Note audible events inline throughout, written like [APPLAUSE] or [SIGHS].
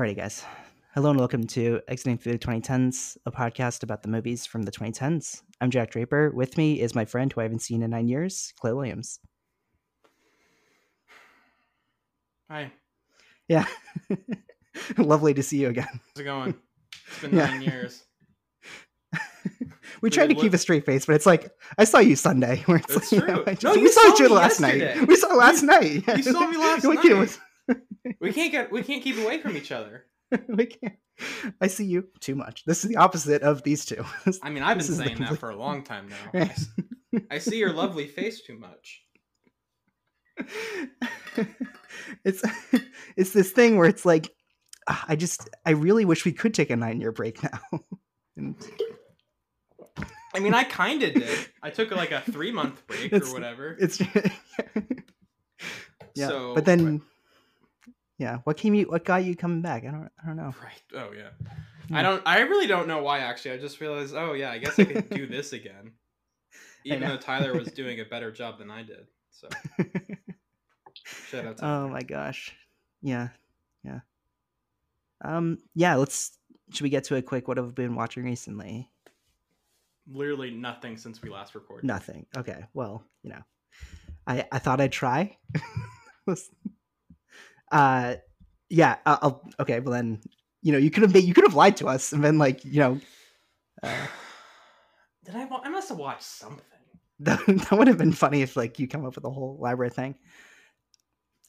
Alrighty, guys. Hello and welcome to Exiting Through the 2010s, a podcast about the movies from the 2010s. I'm Jack Draper. With me is my friend who I haven't seen in nine years, Clay Williams. Hi, Yeah. [LAUGHS] Lovely to see you again. how's it going? It's been [LAUGHS] Yeah. nine years. We tried to keep a straight face, but it's like I saw you Sunday. [LAUGHS] Where it's That's like, true. I just- No, we saw saw me last yesterday. night. We saw last night. you saw me last night. We can't get we can't keep away from each other. [LAUGHS] we can't. I see you too much. This is the opposite of these two. I mean, I've been saying that for a long time now. I, [LAUGHS] Right. I see your lovely face too much. [LAUGHS] it's it's this thing where it's like ah, I just I really wish we could take a nine year break now. and I mean, I kind of did. I took like a three month break It's- or whatever. it's yeah, So, but then yeah, what came you what got you coming back? I don't I don't know. right. Oh yeah. Hmm. I don't. I really don't know why. Actually, I just realized. Oh yeah, I guess I could do [LAUGHS] this again. Even though Tyler was [LAUGHS] doing a better job than I did. So shout out to oh my gosh. Yeah. Yeah. Um yeah, let's should we get to a quick what have we been watching recently? literally nothing since we last recorded. Nothing. Okay. Well, you know. I I thought I'd try. [LAUGHS] uh yeah, I- I'll okay, well then you know, you could have made, you could have lied to us and been like, you know, uh, [SIGHS] Did I? I must have watched something. [LAUGHS] that, that would have been funny if like you come up with a whole library thing.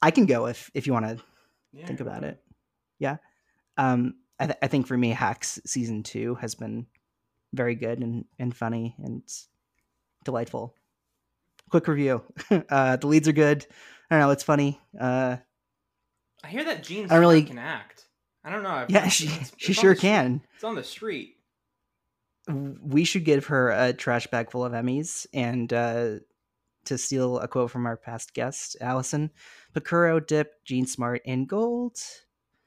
I can go if if you want to Yeah, think about it. Yeah. Um, I, th- I think for me, Hacks season two has been very good and, and funny and delightful. Quick review. [LAUGHS] uh, the leads are good. I don't know. It's funny. Uh, I hear that Jean I really- Smart can act. I don't know. I've, yeah, she it's- she it's sure can. It's on the street. We should give her a trash bag full of Emmys and uh, to steal a quote from our past guest, Allison, Picuro dip Jean Smart in gold.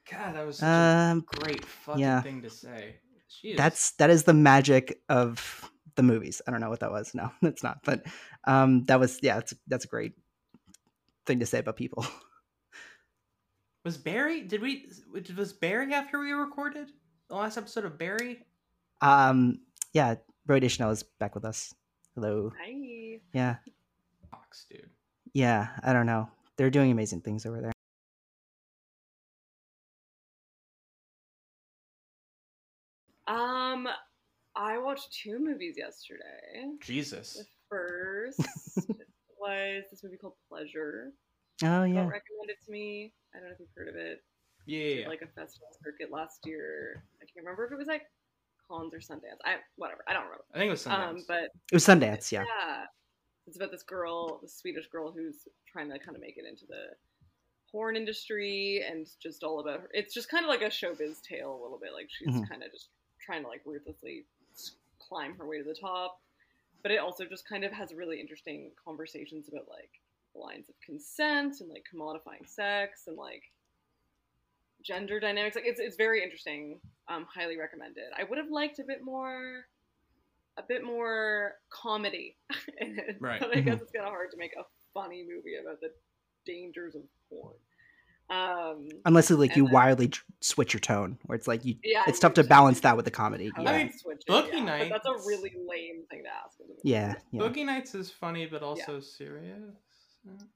God, that was Um, a great fucking yeah. thing to say. She is, that's that is the magic of the movies. I don't know what that was. No, [LAUGHS] it's not. But um, that was yeah. That's that's a great thing to say about people. [LAUGHS] was Barry. Did we? Was Barry after we recorded the last episode of Barry? Um, yeah, Broey Deschanel is back with us. Hello. Hi. Yeah, Fox, dude. yeah. I don't know. They're doing amazing things over there. Um, I watched two movies yesterday. Jesus. The first [LAUGHS] was this movie called Pleasure. Oh yeah. got recommended to me. I don't know if you've heard of it. Yeah, yeah, yeah. Like a festival circuit last year. I can't remember if it was like Cannes or Sundance. I whatever. I don't remember. I think it was Sundance. Um, but It was Sundance. Yeah. It's about this girl, the Swedish girl who's trying to kind of make it into the porn industry and just all about her. It's just kind of like a showbiz tale a little bit. Like she's Mhm. kind of just trying to like ruthlessly climb her way to the top. But it also just kind of has really interesting conversations about like the lines of consent and like commodifying sex and like gender dynamics. Like it's it's very interesting. Um, highly recommended. I would have liked a bit more, a bit more comedy [LAUGHS] in it. Right. But I guess it's kind of hard to make a funny movie about the dangers of porn. Um, Unless it, like you then- wildly tr- switch your tone, where it's like you. yeah, It's tough to balance that with the comedy. I Yeah. mean, switch it, Boogie yeah, But that's a really lame thing to ask. of a movie. yeah. Yeah. Boogie Nights is funny, but also serious.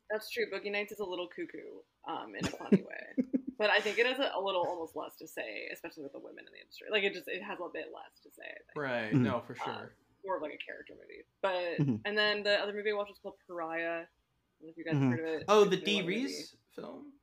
That's true. Boogie Nights is a little cuckoo, um, in a funny [LAUGHS] way. but I think it has a, a little almost less to say, especially with the women in the industry. Like it just it has a bit less to say. I think. Right. Mhm. No, for Uh, sure. More of like a character movie. But Mhm. and then the other movie I watched was called Pariah. I don't know if you guys Mhm. heard of it. Oh, It's the a D new movie. Rees film.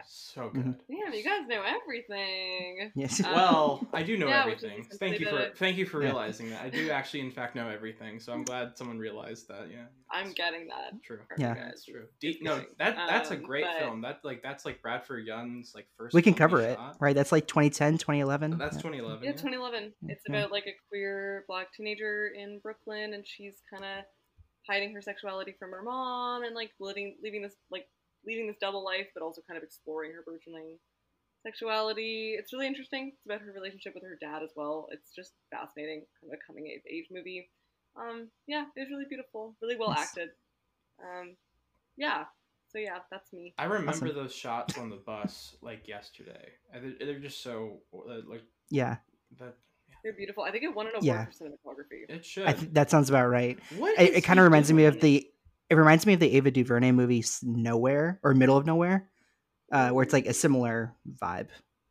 Yeah. Yeah. So Mhm. good. Damn, you guys know everything. Yes. Um, Well, I do know yeah, everything. Thank you for the- thank you for Yeah. realizing that. I do actually, in fact, know everything. So I'm [LAUGHS] glad someone realized that. Yeah. I'm It's getting that. True. Yeah. you That's true. It's D- no, that that's a Um, great but- film. That like that's like Bradford Young's like first. we can film he cover it, shot. right? That's like 2010, 2011. That's Yeah. 2011. Yeah, yeah. 2011. It's about like a queer black teenager in Brooklyn, and she's kind of hiding her sexuality from her mom, and like living, leaving this like leading this double life, but also kind of exploring her burgeoning sexuality. It's really interesting. It's about her relationship with her dad as well. It's just fascinating, kind of a coming of age movie. Um, yeah, it was really beautiful, really well Nice. acted. Um, yeah, So yeah, that's me. I remember Awesome. those shots on the bus like yesterday. They're, they're just so uh, like Yeah, that. They're beautiful. I think it won an award Yeah. for cinematography. It should. I th- that sounds about right. What It, is it kind of reminds me of the. It reminds me of the Ava DuVernay movie Nowhere or Middle of Nowhere, uh, where it's like a similar vibe,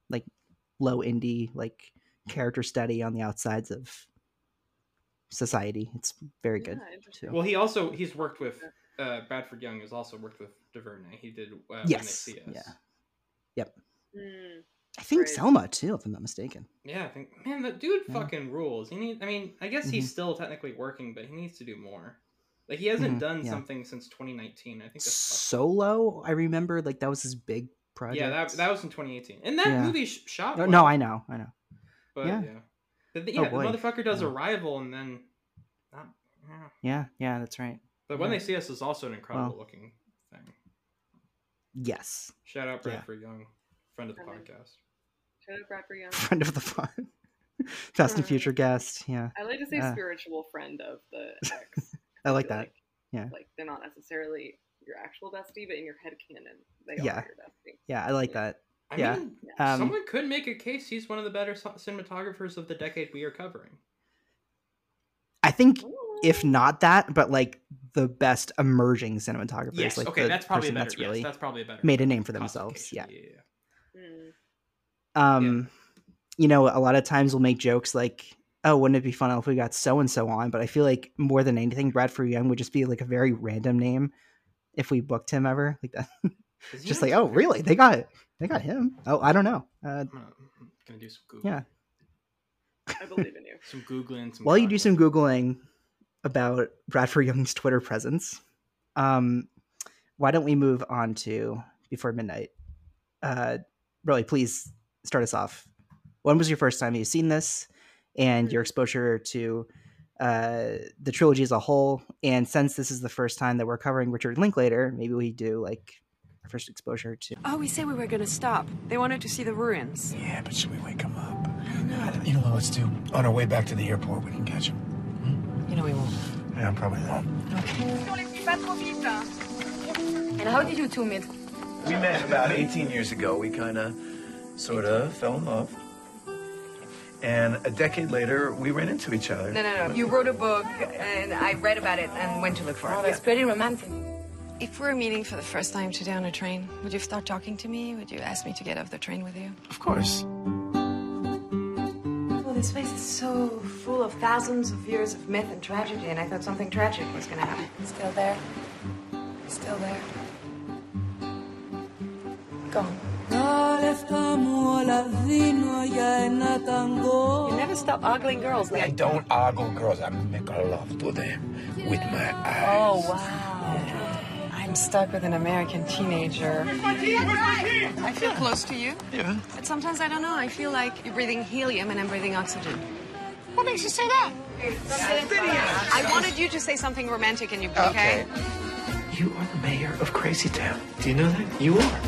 like low indie, like character study on the outsides of society. It's very good. Yeah, too. Well, he also he's worked with uh, Bradford Young has also worked with DuVernay. He did uh, When They Yes, See Us. yeah. Mm, I think Right. Selma too, if I'm not mistaken. Yeah, I think man, that dude Yeah. fucking rules. He need. I mean, I guess Mm-hmm. he's still technically working, but he needs to do more. Like he hasn't Mhm, done yeah. something since 2019. I think that's Solo, I remember like that was his big project. yeah, that that was in 2018, and that Yeah. movie sh- shot. No, well, no, I know, I know. But yeah. yeah, The- the, Oh, the motherfucker does Yeah. Arrival, and then, not, yeah. Yeah, yeah, that's right. but when they see us is also an incredible Well. looking thing. Yes, Shout out Yeah. Bradford Young, friend of the Friend. podcast. shout out Bradford Young. friend of the fun, [LAUGHS] Fast and Uh, Future guest. Yeah, I like to say Uh. spiritual friend of the ex. I like feel that. Yeah. Like they're not necessarily your actual bestie, but in your head canon, they Yeah. are your bestie. Yeah, I like that. I Yeah. mean, Um, someone could make a case he's one of the better cinematographers of the decade we are covering. I think Ooh. if not that, but like the best emerging cinematographers. Yes, like okay, the that's probably a person better. that's really yes, that's probably a better. made a name for themselves. Yeah. yeah. Mm. Um, you know, a lot of times we'll make jokes like, "Oh, wouldn't it be fun if we got so and so on?" But I feel like more than anything, Bradford Young would just be like a very random name if we booked him ever like that. [LAUGHS] just like, oh, really? They got they got him. Oh, I don't know. Uh, I'm gonna, do some Google. Yeah. I believe in you. [LAUGHS] Some googling. Some while you do some googling about Bradford Young's Twitter presence, um, why don't we move on to before midnight? Uh, really, please start us off. When was your first time you've seen this, and your exposure to uh, the trilogy as a whole? And since this is the first time that we're covering Richard Linklater, maybe we do like our first exposure to. Oh, we said we were gonna stop. They wanted to see the ruins. Yeah, but should we wake him up? You know what, let's do? On our way back to the airport, we can catch him. You know we won't. Yeah, probably won't. And how did you two meet? We met about 18 years ago. We kind of, sort of fell in love. And a decade later, we ran into each other. No, no, no. You wrote a book, and I read about it and went to look for it. It's pretty romantic. If we're meeting for the first time today on a train, would you start talking to me? Would you ask me to get off the train with you? Of course. Well, this place is so full of thousands of years of myth and tragedy, and I thought something tragic was gonna happen. Still there. Still there. Gone. You never stop ogling girls, I don't ogle girls. I make love to them with my eyes. Oh, wow. I'm stuck with an American teenager. I feel close to you. Yeah. But sometimes I don't know. I feel like you're breathing helium and I'm breathing oxygen. What makes you say that? I wanted you to say something romantic and you, okay? You are the mayor of Crazy Town. Do you know that? You are.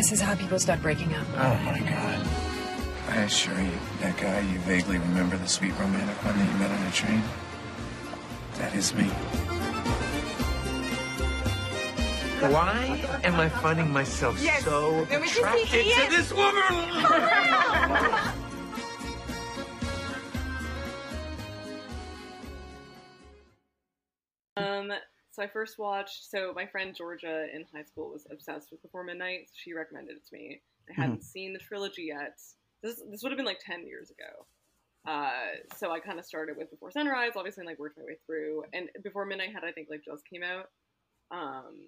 This is how people start breaking up. Oh my God. I assure you, that guy you vaguely remember the sweet romantic one that you met on a train? That is me. Why am I finding myself Yes. so Then we can see attracted to this woman? [LAUGHS] so I first watched. So my friend Georgia in high school was obsessed with Before Midnight. So she recommended it to me. I hadn't seen the trilogy yet. This this would have been like ten years ago. Uh, so I kind of started with Before Sunrise, obviously, and like worked my way through. And Before Midnight had I think like just came out. Um,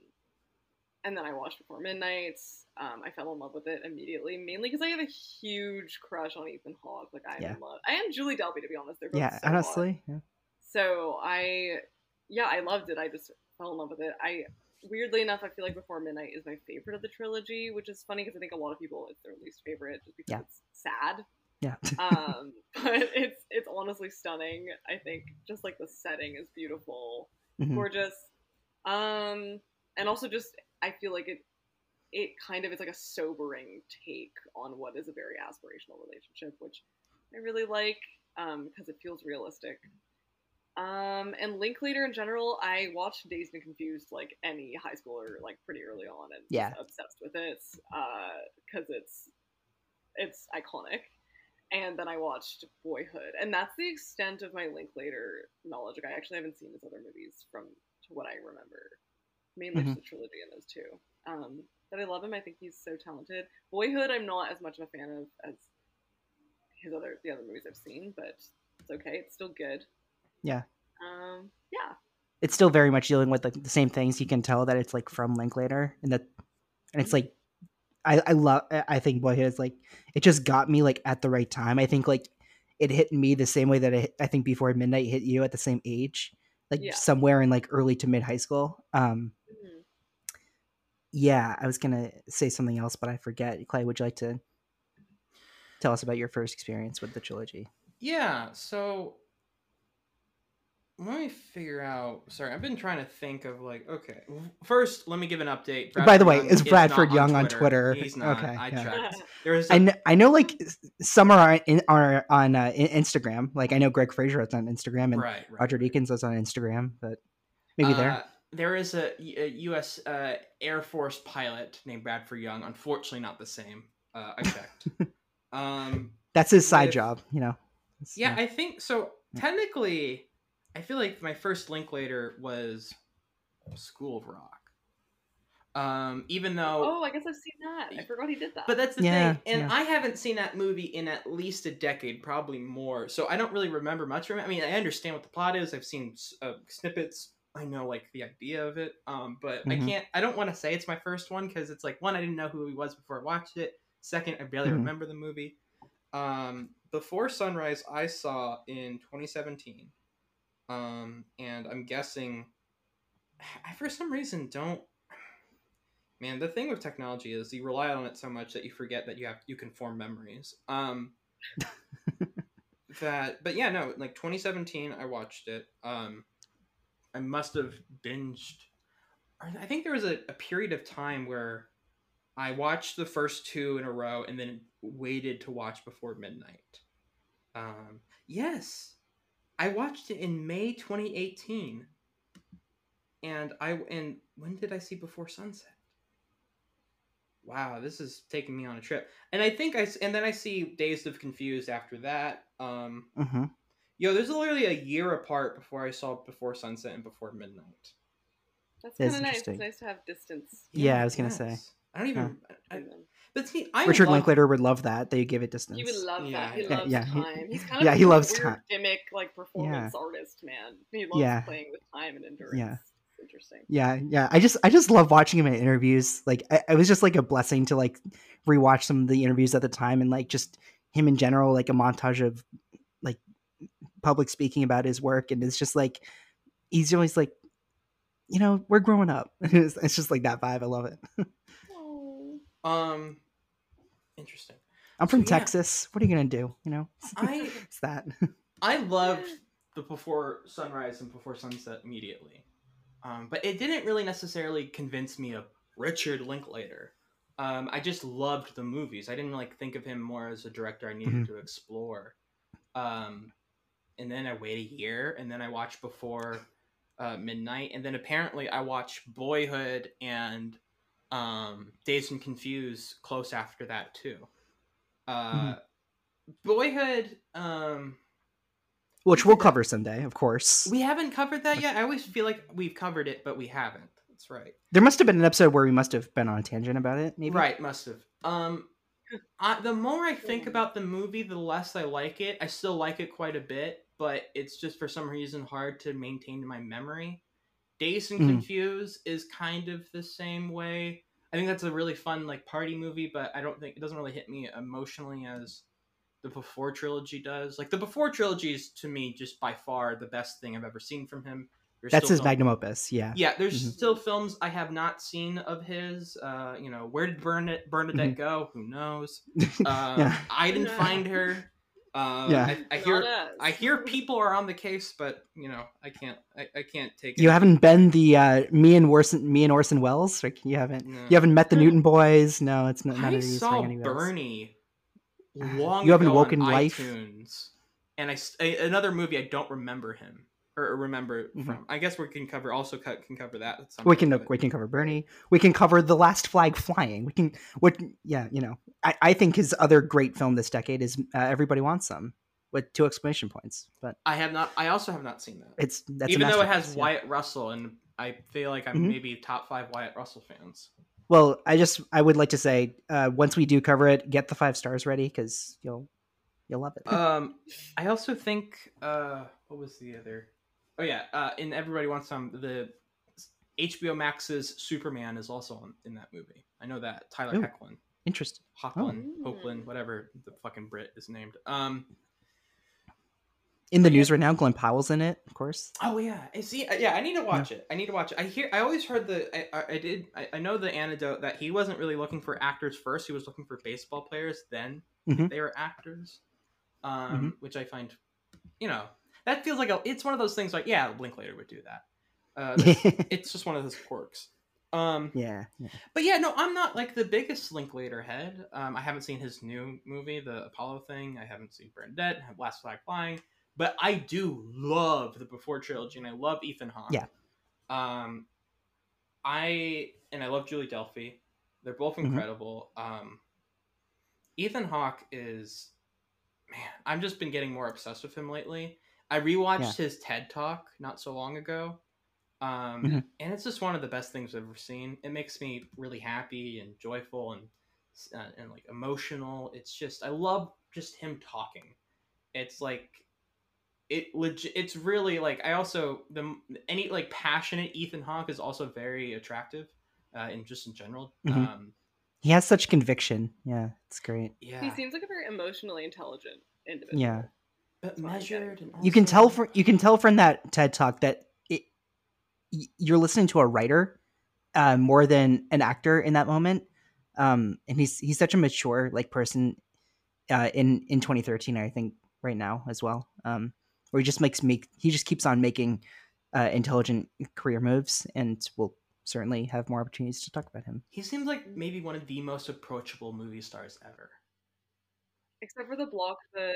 and then I watched Before Midnight. Um, I fell in love with it immediately, mainly because I have a huge crush on Ethan Hawke. Like I'm Yeah. in love. I am Julie Delpy to be honest. They're both Yeah, so hot. honestly, yeah. So I, yeah, I loved it. I just fell in love with it. I weirdly enough, I feel like Before Midnight is my favorite of the trilogy, which is funny because I think a lot of people it's their least favorite just because Yeah. it's sad. yeah. [LAUGHS] Um, but it's it's honestly stunning. I think just like the setting is beautiful, Mhm. gorgeous, um, and also just I feel like it it kind of is like a sobering take on what is a very aspirational relationship, which I really like because it feels realistic. Um, and Linklater in general, I watched Dazed and Confused like any high schooler, like pretty early on, and Yeah. obsessed with it because it's it's iconic. And then I watched Boyhood, and that's the extent of my Linklater knowledge. Like, I actually haven't seen his other movies from to what I remember. Mainly Mhm. just the trilogy and those two. Um, but I love him. I think he's so talented. Boyhood, I'm not as much of a fan of as his other the other movies I've seen, but it's okay. It's still good. Yeah. Um. Yeah. It's still very much dealing with like the same things. You can tell that it's like from Linklater, and that, and it's like, I I love. I think Boyhood is like it just got me like at the right time. I think like it hit me the same way that it, I think Before Midnight hit you at the same age, like Yeah. somewhere in like early to mid high school. Um. Mhm. Yeah, I was gonna say something else, but I forget. Clay, would you like to tell us about your first experience with the trilogy? Yeah, so let me figure out. Sorry, I've been trying to think of like. Okay, first let me give an update. By the way, Young is not Bradford Young on Twitter? He's not. Okay, I yeah. checked. [LAUGHS] There was a, I know, I know like some are in, are on uh, Instagram. Like I know Greig Fraser is on Instagram and right, right, Roger. Deakins is on Instagram, but maybe there. Uh, there is a, a U.S. Uh, Air Force pilot named Bradford Young. Unfortunately, not the same. Uh, I checked. [LAUGHS] um, That's his side with- job, you know. It's, yeah, I think so. Yeah. Technically, I feel like my first Linklater was School of Rock. Um, even though Oh, I guess I've seen that. I forgot he did that. But that's the Yeah, thing, and yeah. I haven't seen that movie in at least a decade, probably more. So I don't really remember much from it. I mean, I understand what the plot is. I've seen uh, snippets. I know like the idea of it. Um, but I Mhm. can't. I don't want to say it's my first one because it's like one, I didn't know who he was before I watched it. Second, I barely Mhm. remember the movie. Um, Before Sunrise, I saw in 2017. Um, and I'm guessing, I for some reason don't man the thing with technology is you rely on it so much that you forget that you have you can form memories. Um that but yeah no like 2017 i watched it. Um i must have binged. I think there was a, a period of time where i watched the first two in a row and then waited to watch before midnight. Um yes i watched it in may 2018 and i and when did i see before sunset wow, this is taking me on a trip. And I think I s- and then I see Dazed of Confused after that. Um, mhm. yo, there's literally a year apart before I saw Before Sunset and Before Midnight. that's That's kind of nice. It's nice to have distance. Yeah, I was gonna say. I don't even. I, between them. But see, I Richard love, Linklater would love that. They give it distance. He would love that. He Yeah. loves Yeah, he- time. He's kind of yeah, like he loves weird time. gimmick, like performance artist, man. He loves Yeah. playing with time and endurance. Yeah. It's interesting. Yeah, yeah. I just I just love watching him in interviews. Like I, it was just like a blessing to like rewatch some of the interviews at the time and like just him in general, like a montage of like public speaking about his work, and it's just like he's always like, you know, we're growing up. [LAUGHS] it's, it's just like that vibe. I love it. [LAUGHS] Oh. Um, interesting. I'm from So, yeah. Texas. What are you gonna do? You know, [LAUGHS] I it's that. I [LAUGHS] loved the Before Sunrise and Before Sunset immediately, um, but it didn't really necessarily convince me of Richard Linklater. Um, I just loved the movies. I didn't like think of him more as a director I needed Mhm. to explore. Um, and then I wait a year, and then I watch Before uh, Midnight, and then apparently I watch Boyhood and um, Dazed and Confused close after that too. Uh, Boyhood. Um, Which we'll cover someday, of course. we haven't covered that yet. I always feel like we've covered it, but we haven't. That's right. There must have been an episode where we must have been on a tangent about it. Maybe. Right, must have. Um, I, the more I think about the movie, the less I like it. I still like it quite a bit, but it's just for some reason hard to maintain in my memory. Dazed and Mhm. Confused is kind of the same way. I think that's a really fun like party movie, but I don't think it doesn't really hit me emotionally as the Before trilogy does. Like the Before trilogy is to me just by far the best thing I've ever seen from him. There's That's his film- magnum opus. Yeah. yeah, there's Mhm. still films I have not seen of his. Uh, you know, where did Bernadette, Bernadette Mhm. go? Who knows? [LAUGHS] Uh, Yeah. I didn't find her. Uh, Yeah. I, I hear. I hear people are on the case, but you know, I can't I, I can't take You it. haven't been the uh, me and Orson, me and Orson Welles. Like you haven't, No. you haven't met the Newton Boys. No, it's not. None I of these saw ring any bells. Bernie long You haven't ago woken on life? iTunes, and I another movie I don't remember him. Or, remember Mhm. from. I guess we can cover also co- can cover that. at We can but- we can cover Bernie. We can cover the last flag flying. We can what yeah you know I, I think his other great film this decade is uh, Everybody Wants Some with two exclamation points. But I have not. I also have not seen that. it's that's even though it has yeah. Wyatt Russell, and I feel like I'm Mhm. maybe top five Wyatt Russell fans. Well, I just I would like to say uh, once we do cover it, get the five stars ready because you'll you'll love it. um, [LAUGHS] I also think uh, what was the other? Oh yeah, uh, in Everybody Wants Some, the HBO Max's Superman is also on, in that movie. I know that Tyler Ooh. Hecklin, Interesting. Hoechlin, Oh. Hoechlin, whatever the fucking Brit is named. Um, In the Yeah. news right now, Glen Powell's in it, of course. Oh yeah, I see. uh, Yeah, I need to watch it. I need to watch it. I hear. I always heard the. I, I, I did. I, I know the anecdote that he wasn't really looking for actors first. He was looking for baseball players. Then Mhm. they were actors, um, Mm-hmm. which I find, you know, that feels like a. It's one of those things like yeah, Linklater would do that. Uh, [LAUGHS] it's just one of those quirks. Um, yeah, yeah. but yeah, no, I'm not like the biggest Linklater head. Um, I haven't seen his new movie, the Apollo thing. I haven't seen Bernadette, Last Flag Flying, but I do love the Before trilogy, and I love Ethan Hawke. Yeah. Um, I and I love Julie Delpy. They're both Mhm. incredible. Um, Ethan Hawke is, man, I've just been getting more obsessed with him lately. I rewatched his TED Talk not so long ago. Um, Mhm. and it's just one of the best things I've ever seen. It makes me really happy and joyful and uh, and like emotional. It's just I love just him talking. It's like it legit. It's really like I also the any like passionate Ethan Hawke is also very attractive, uh, and just in general. Mhm. Um, He has such conviction. Yeah, it's great. Yeah, he seems like a very emotionally intelligent individual. Yeah. But measured. And You can tell from you can tell from that TED talk that it, you're listening to a writer uh, more than an actor in that moment. Um, and he's he's such a mature like person uh, in in 2013. I think right now as well. Um, where he just makes make he just keeps on making uh, intelligent career moves, and we'll certainly have more opportunities to talk about him. He seems like maybe one of the most approachable movie stars ever. Except for the block, the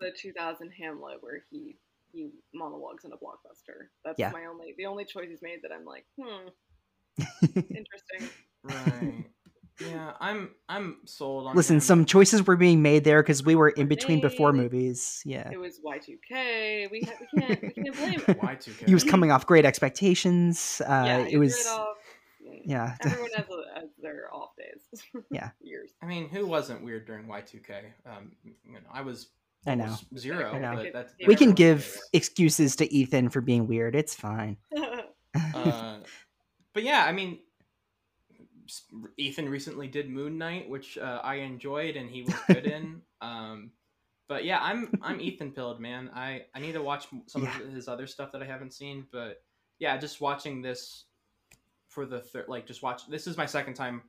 the 2000 Hamlet where he he monologues in a blockbuster. That's Yeah. my only the only choice he's made that I'm like, hmm, [LAUGHS] interesting. Right. yeah, I'm I'm sold on. Listen, him. some choices were being made there because we were in between before movies. Yeah. It was Y2K. We, ha- we can't we can't blame it. Y2K. he was coming off great expectations. Uh, yeah, it he was, read off. yeah, Everyone has, a, has their off days. Yeah. [LAUGHS] Years. I mean, who wasn't weird during Y2K? Um, you know, I was. I know. Zero. I know. But that's, We can Yeah. give excuses to Ethan for being weird. It's fine. [LAUGHS] Uh, but yeah, I mean, Ethan recently did Moon Knight, which uh, I enjoyed, and he was good in. [LAUGHS] Um, but yeah, I'm I'm Ethan pilled, man. I I need to watch some Yeah. of his other stuff that I haven't seen. But yeah, just watching this for the third, like just watch. This is my second time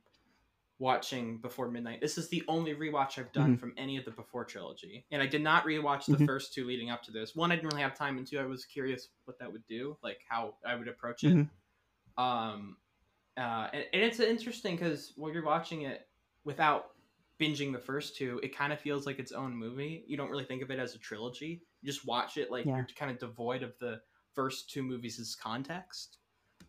watching Before Midnight. This is the only rewatch I've done Mhm. from any of the Before trilogy, and I did not rewatch the Mhm. first two leading up to this. One, I didn't really have time, and two, I was curious what that would do, like how I would approach it. Mhm. Um, uh, and, and it's interesting because while you're watching it without binging the first two, it kind of feels like its own movie. You don't really think of it as a trilogy. You just watch it like Yeah. you're kind of devoid of the first two movies' context.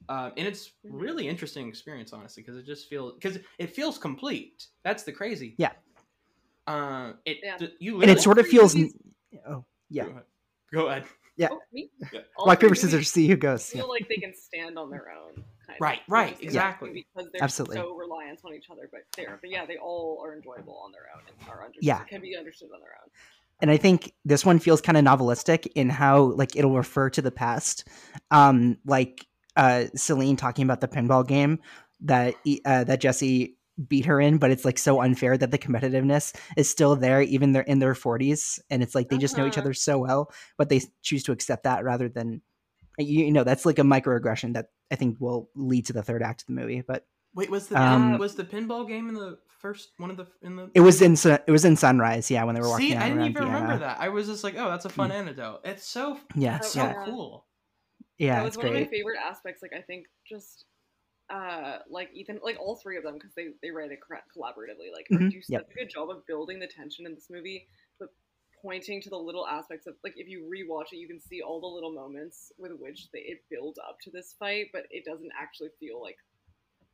Um, and it's really interesting experience, honestly, because it just feels because it feels complete. That's the crazy. Yeah. Uh, it Yeah. th- you And it sort of feels. movies- Oh, yeah. Go ahead. Go ahead. Yeah. Oh, me? Yeah. All Rock paper scissors. See who goes. feel like they can stand on their own. Kind Right, which right, is interesting exactly. Because they're Absolutely. so reliant on each other, but they're but yeah, they all are enjoyable on their own and are understood, Yeah. can be understood on their own. and I think this one feels kind of novelistic in how like it'll refer to the past, um, like uh, Celine talking about the pinball game that e- uh, that Jesse beat her in, but it's like so unfair that the competitiveness is still there, even they're in their forties, and it's like they just know each Uh-huh. other so well, but they choose to accept that rather than you, you know that's like a microaggression that I think will lead to the third act of the movie, but. Wait, was the Um, was the pinball game in the first one of the in the It was in it was in Sunrise, yeah, when they were walking See, out I didn't even the, remember that. I was just like, oh, that's a fun anecdote. It's so Yeah, it's so yeah, cool. Yeah, that was one of my favorite aspects. Like I think just uh like Ethan, like all three of them, because they they write it collaboratively. Like Mhm, do such yep. a good job of building the tension in this movie, but pointing to the little aspects of like if you rewatch it, you can see all the little moments with which they, it builds up to this fight, but it doesn't actually feel like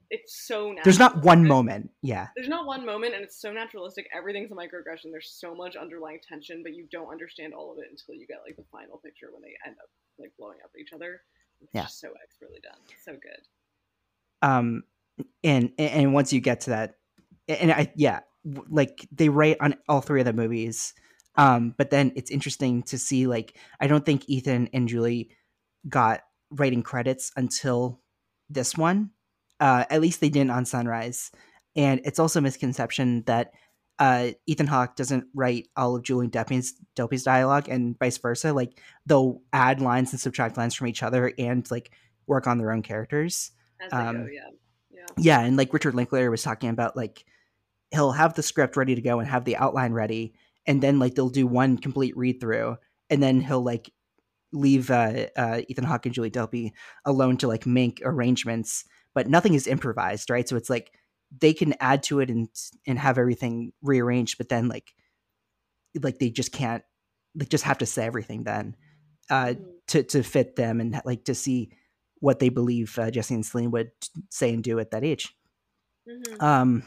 it's so natural. There's not one moment. Yeah. There's not one moment, and it's so naturalistic. Everything's a microaggression. There's so much underlying tension, but you don't understand all of it until you get like the final picture when they end up like blowing up each other. It's Yeah. just so expertly done. So good. um and and once you get to that and i yeah like they write on all three of the movies um but then it's interesting to see like i don't think ethan and julie got writing credits until this one uh at least they didn't on sunrise and it's also a misconception that uh ethan hawke doesn't write all of julie delpy's delpy's dialogue and vice versa like they'll add lines and subtract lines from each other and like work on their own characters As they Um, go, yeah. Yeah. yeah and like richard linklater was talking about like he'll have the script ready to go and have the outline ready and then like they'll do one complete read through and then he'll like leave uh, uh, ethan hawke and julie delpy alone to like make arrangements but nothing is improvised right so it's like they can add to it and and have everything rearranged but then like like they just can't like just have to say everything then uh Mhm. to to fit them and like to see what they believe uh, Jesse and Celine would say and do at that age. Mhm. Um,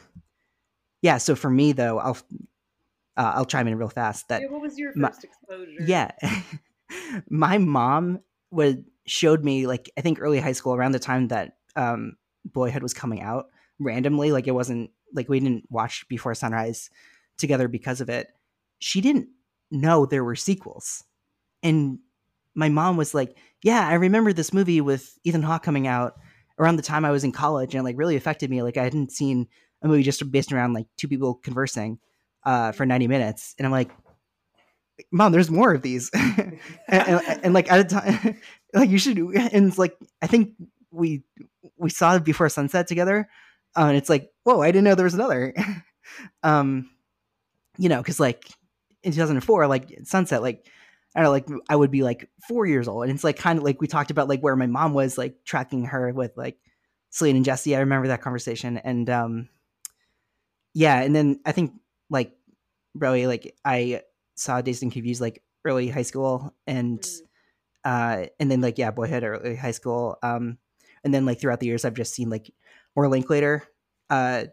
yeah. So for me though, I'll uh, I'll chime in real fast. That yeah, what was your my- first exposure? yeah, [LAUGHS] my mom would showed me like I think early high school around the time that um, Boyhood was coming out randomly. Like it wasn't like we didn't watch Before Sunrise together because of it. She didn't know there were sequels, and my mom was like, "Yeah, I remember this movie with Ethan Hawke coming out around the time I was in college, and it, like really affected me. Like I hadn't seen a movie just based around like two people conversing uh, for ninety minutes, and I'm like." Mom, there's more of these, [LAUGHS] and, and, and, like at a time, [LAUGHS] like you should. And like I think we we saw it before sunset together, uh, and it's like, whoa, I didn't know there was another. [LAUGHS] um, you know, because like in 2004, like sunset, like I don't know, like I would be like four years old, and it's like kind of like we talked about like where my mom was like tracking her with like Celine and Jesse. I remember that conversation, and um, yeah, and then I think like really like I saw Dazed and Confused like early high school, and Mhm. uh, and then like yeah, Boyhood early high school, um, and then like throughout the years, I've just seen like more Linklater. Uh,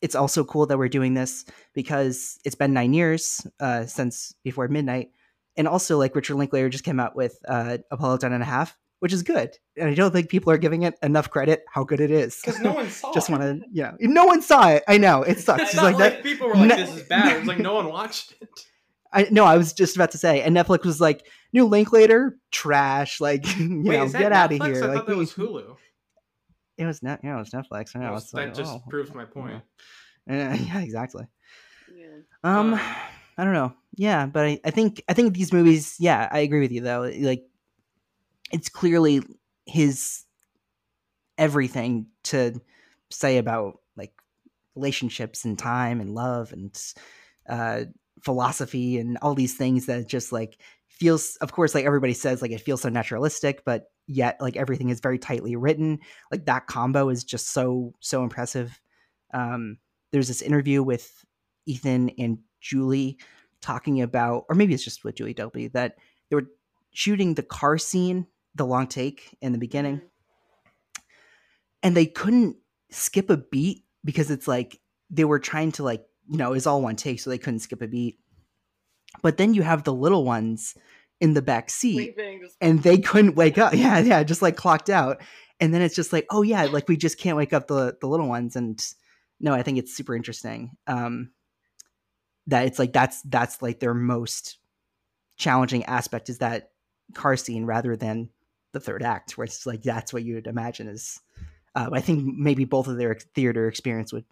it's also cool that we're doing this because it's been nine years uh, since Before Midnight, and also like Richard Linklater just came out with uh, Apollo Ten and a Half, which is good, and I don't think people are giving it enough credit how good it is. Because no one [LAUGHS] saw just it. want to, you know, no one saw it. I know it sucks. It's [LAUGHS] It's like like, that. people were like, no- "This is bad." It was like [LAUGHS] no one watched it. I no, I was just about to say, and Netflix was like, "New Linklater, trash." Like, you Wait, know, get out of here. I like, thought that was Hulu. It was net. Yeah, it was Netflix. I know. Well, it's that like, just oh, proves my point. Yeah, [LAUGHS] yeah, exactly. Yeah. Um, Um, I don't know. Yeah, but I, I think I think these movies. Yeah, I agree with you though. Like, it's clearly his everything to say about like relationships and time and love and uh philosophy and all these things that just like feels of course like everybody says like it feels so naturalistic but yet like everything is very tightly written like that combo is just so so impressive. Um there's this interview with ethan and julie talking about or maybe it's just with julie delpy that they were shooting the car scene the long take in the beginning. Mhm. and they couldn't skip a beat because it's like they were trying to like you know it was all one take so they couldn't skip a beat. But then you have the little ones in the back seat and they couldn't wake up. Yeah yeah just like clocked out. And then it's just like oh yeah like we just can't wake up the the little ones. And no i think it's super interesting um that it's like that's that's like their most challenging aspect is that car scene rather than the third act where it's like that's what you would imagine is uh, i think maybe both of their theater experience would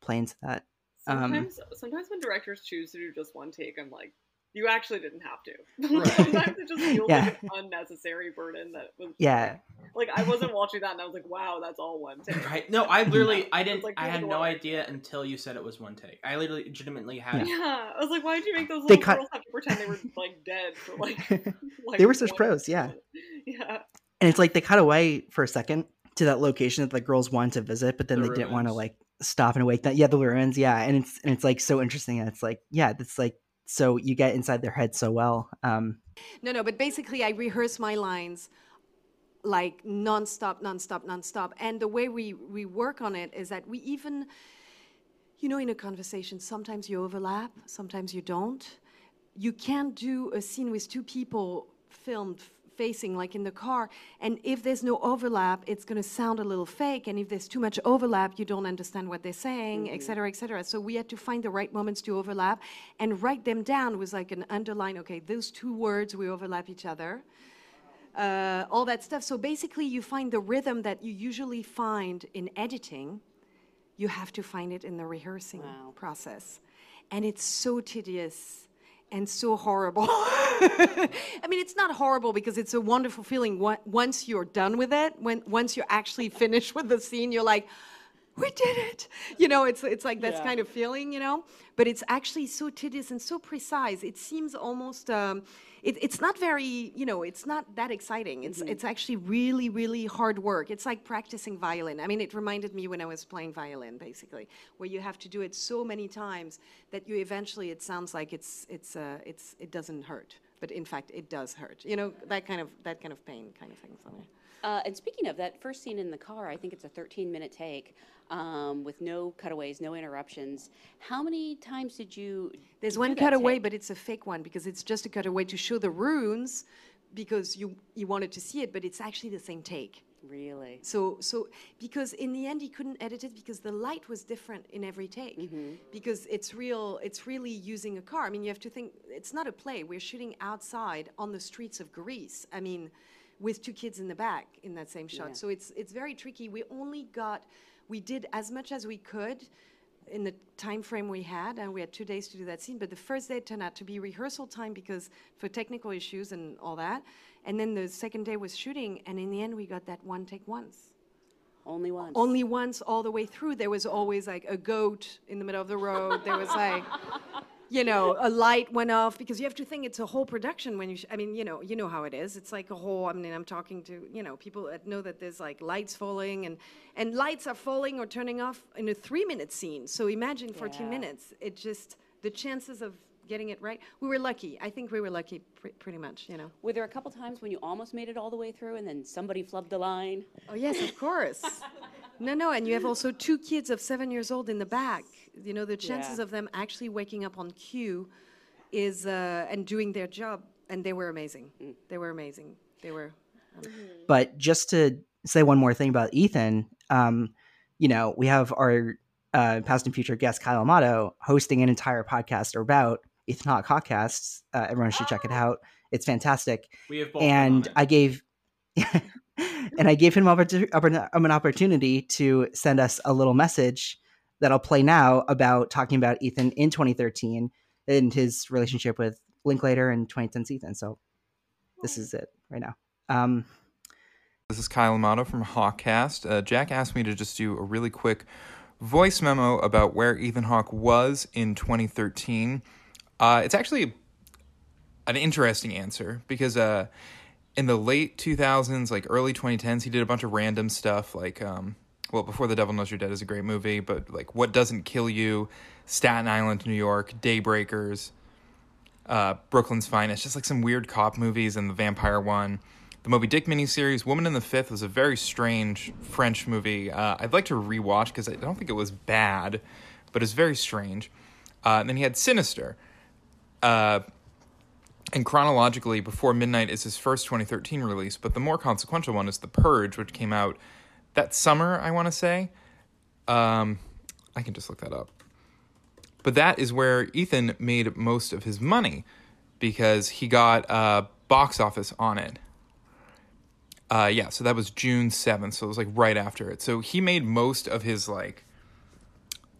play into that. Um, Sometimes, sometimes when directors choose to do just one take, I'm like, you actually didn't have to. [LAUGHS] Right. sometimes it just feels Yeah. like an unnecessary burden that was. yeah Like I wasn't watching that and I was like, wow, that's all one take. Right? No, I literally, I didn't, like, I had no one. idea until you said it was one take. I literally, legitimately had. Yeah, I was like, why did you make those They little cut- girls have to pretend they were like dead for like? like [LAUGHS] [LAUGHS] They were such one pros, yeah. Yeah. and it's like they cut away for a second to that location that the girls wanted to visit but then The they didn't want to like stop and wake that yeah the ruins yeah and it's and it's like so interesting and it's like yeah it's like so you get inside their head so well. Um, No, no, but basically, I rehearse my lines like nonstop, nonstop, nonstop. And the way we, we work on it is that we even, you know, in a conversation, sometimes you overlap, sometimes you don't. You can't do a scene with two people filmed facing like in the car and if there's no overlap it's going to sound a little fake and if there's too much overlap you don't understand what they're saying et cetera et cetera. So we had to find the right moments to overlap and write them down with like an underline okay those two words we overlap each other uh, all that stuff. So basically, you find the rhythm that you usually find in editing, you have to find it in the rehearsing process. And it's so tedious and so horrible. [LAUGHS] I mean, it's not horrible because it's a wonderful feeling once you're done with it, when once you're actually finished with the scene, you're like, we did it. You know, it's it's like that's kind of feeling, you know. But it's actually so tedious and so precise. It seems almost. Um, it, it's not very, you know, it's not that exciting. It's it's actually really, really hard work. It's like practicing violin. I mean, it reminded me when I was playing violin, basically, where you have to do it so many times that you eventually it sounds like it's it's uh, it's it doesn't hurt, but in fact it does hurt. You know, that kind of that kind of pain kind of thing. Uh, and speaking of that first scene in the car, I think it's a 13 minute take um, with no cutaways, no interruptions. How many times did you? There's one cutaway, but it's a fake one because it's just a cutaway to show the runes because you you wanted to see it, but it's actually the same take. Really? So so because in the end he couldn't edit it because the light was different in every take because it's real it's really using a car. I mean you have to think it's not a play. We're shooting outside on the streets of Greece. I mean with two kids in the back in that same shot. Yeah. So it's it's very tricky. We only got we did as much as we could in the time frame we had, and we had two days to do that scene. But the first day turned out to be rehearsal time because for technical issues and all that. And then the second day was shooting, and in the end, we got that one take once. Only once. Only once all the way through. There was always like a goat in the middle of the road. There was like, [LAUGHS] you know, a light went off because you have to think it's a whole production when you. Sh- I mean, you know, you know how it is. It's like a whole. I mean, I'm talking to you know people that know that there's like lights falling and and lights are falling or turning off in a three minute scene. So imagine 14 Yeah. minutes. It just the chances of getting it right. We were lucky. I think we were lucky, pr- pretty much. You know. Were there a couple times when you almost made it all the way through and then somebody flubbed a line? Oh yes, of course. [LAUGHS] no, no, and you have also two kids of seven years old in the back. You know, the chances Yeah. of them actually waking up on cue is uh, and doing their job, and they were amazing. They were amazing. They were. um, But just to say one more thing about Ethan, um, you know, we have our uh, past and future guest Kyle Amato hosting an entire podcast about Ethan Hawke Hawkcasts. Uh, everyone should check it out. It's fantastic. We have both and. I gave [LAUGHS] and I gave him opportu- oppor- um, an opportunity to send us a little message that I'll play now about talking about Ethan in 2013 and his relationship with Linklater and 2010's Ethan. So this is it right now. Um, This is Kyle Amato from Hawkcast. Uh, Jack asked me to just do a really quick voice memo about where Ethan Hawke was in 2013. Uh, it's actually an interesting answer because uh, in the late 2000s, like early 2010s, he did a bunch of random stuff like, um, well, Before the Devil Knows You're Dead is a great movie, but like What Doesn't Kill You, Staten Island, New York, Daybreakers, uh, Brooklyn's Finest, just like some weird cop movies and the vampire one. The Moby Dick miniseries, Woman in the Fifth, was a very strange French movie. Uh, I'd like to rewatch because I don't think it was bad, but it's very strange. Uh, and then he had Sinister. Uh, and chronologically, Before Midnight is his first 2013 release, but the more consequential one is The Purge, which came out that summer, I want to say. Um, I can just look that up. But that is where Ethan made most of his money because he got a box office on it. Uh, yeah, so that was June 7th, so it was like right after it. So he made most of his like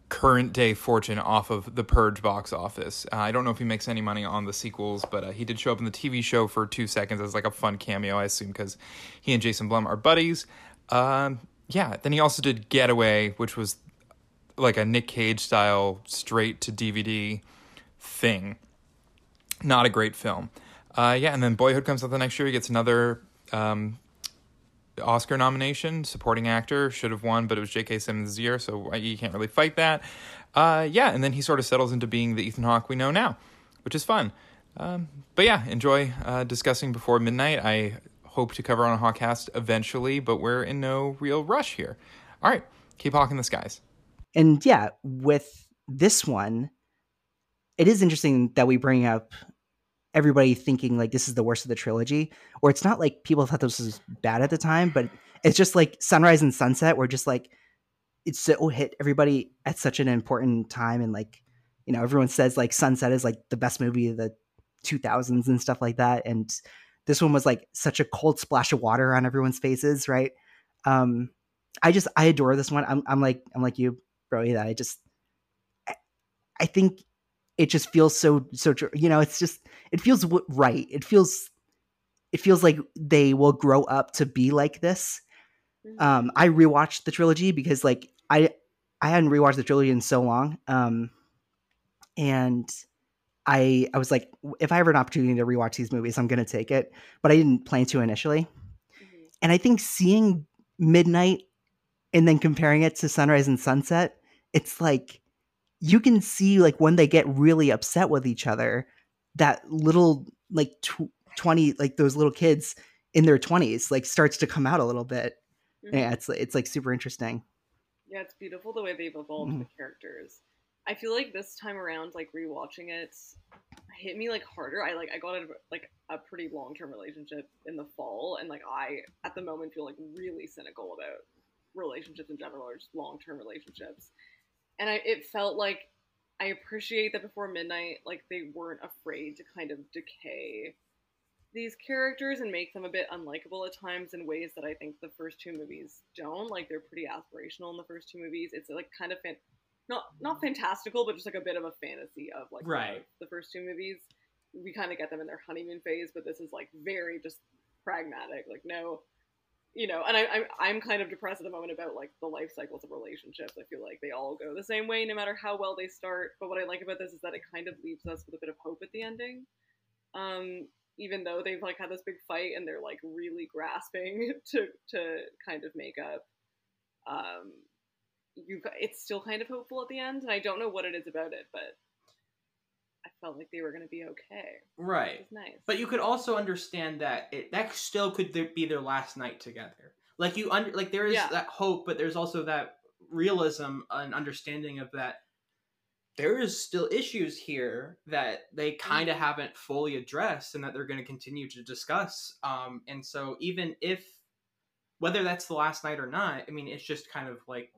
current day fortune off of the Purge box office. Uh, I don't know if he makes any money on the sequels, but uh, he did show up in the TV show for two seconds as like a fun cameo, I assume, because he and Jason Blum are buddies. Um, yeah, then he also did Getaway, which was like a Nick Cage style straight to DVD thing. Not a great film. Uh, yeah, and then Boyhood comes out the next year. He gets another um, Oscar nomination, supporting actor. Should have won, but it was J.K. Simmons' year, so you can't really fight that. Uh, yeah, and then he sort of settles into being the Ethan Hawke we know now. which is fun. Um, but yeah, enjoy uh, discussing before midnight. I hope to cover on a Hawkcast eventually, but we're in no real rush here. All right, keep hawking the skies. And yeah, with this one, it is interesting that we bring up everybody thinking like this is the worst of the trilogy, or it's not like people thought this was bad at the time, but it's just like Sunrise and Sunset were just like it's so hit everybody at such an important time and like you know everyone says like Sunset is like the best movie of the 2000s and stuff like that and this one was like such a cold splash of water on everyone's faces right? Um i just i adore this one. I'm, I'm like i'm like you bro that i just I, I think it just feels so so you know it's just it feels right. It feels it feels like they will grow up to be like this. Mm-hmm. um i rewatched the trilogy because like i i hadn't rewatched the trilogy in so long. Um and I I was like, if I have an opportunity to rewatch these movies, I'm gonna take it. But I didn't plan to initially. Mm-hmm. And I think seeing Midnight and then comparing it to Sunrise and Sunset, it's like you can see like when they get really upset with each other, that little like tw- 20 like those little kids in their 20s like starts to come out a little bit. Mm-hmm. Yeah, it's it's like super interesting. Yeah, it's beautiful the way they've evolved mm-hmm. the characters. I feel like this time around, like rewatching it, hit me like harder. I like I got of like a pretty long term relationship in the fall, and like I at the moment feel like really cynical about relationships in general or just long term relationships. And I it felt like I appreciate that before midnight, like they weren't afraid to kind of decay these characters and make them a bit unlikable at times in ways that I think the first two movies don't. Like they're pretty aspirational in the first two movies. It's like kind of not not fantastical, but just like a bit of a fantasy of like right. the, the first two movies. We kind of get them in their honeymoon phase, but this is like very just pragmatic. Like no, you know, and I, I'm I'm kind of depressed at the moment about like the life cycles of relationships. I feel like they all go the same way, no matter how well they start. But what I like about this is that it kind of leaves us with a bit of hope at the ending. Um, even though they've like had this big fight and they're like really grasping [LAUGHS] to to kind of make up. Um, you it's still kind of hopeful at the end, and I don't know what it is about it, but I felt like they were going to be okay. Right. nice. But you could also understand that it that still could be their last night together. Like you under like there is yeah. that hope, but there's also that realism and understanding of that there is still issues here that they kind of mm-hmm. haven't fully addressed and that they're going to continue to discuss. Um, and so even if whether that's the last night or not, I mean, it's just kind of like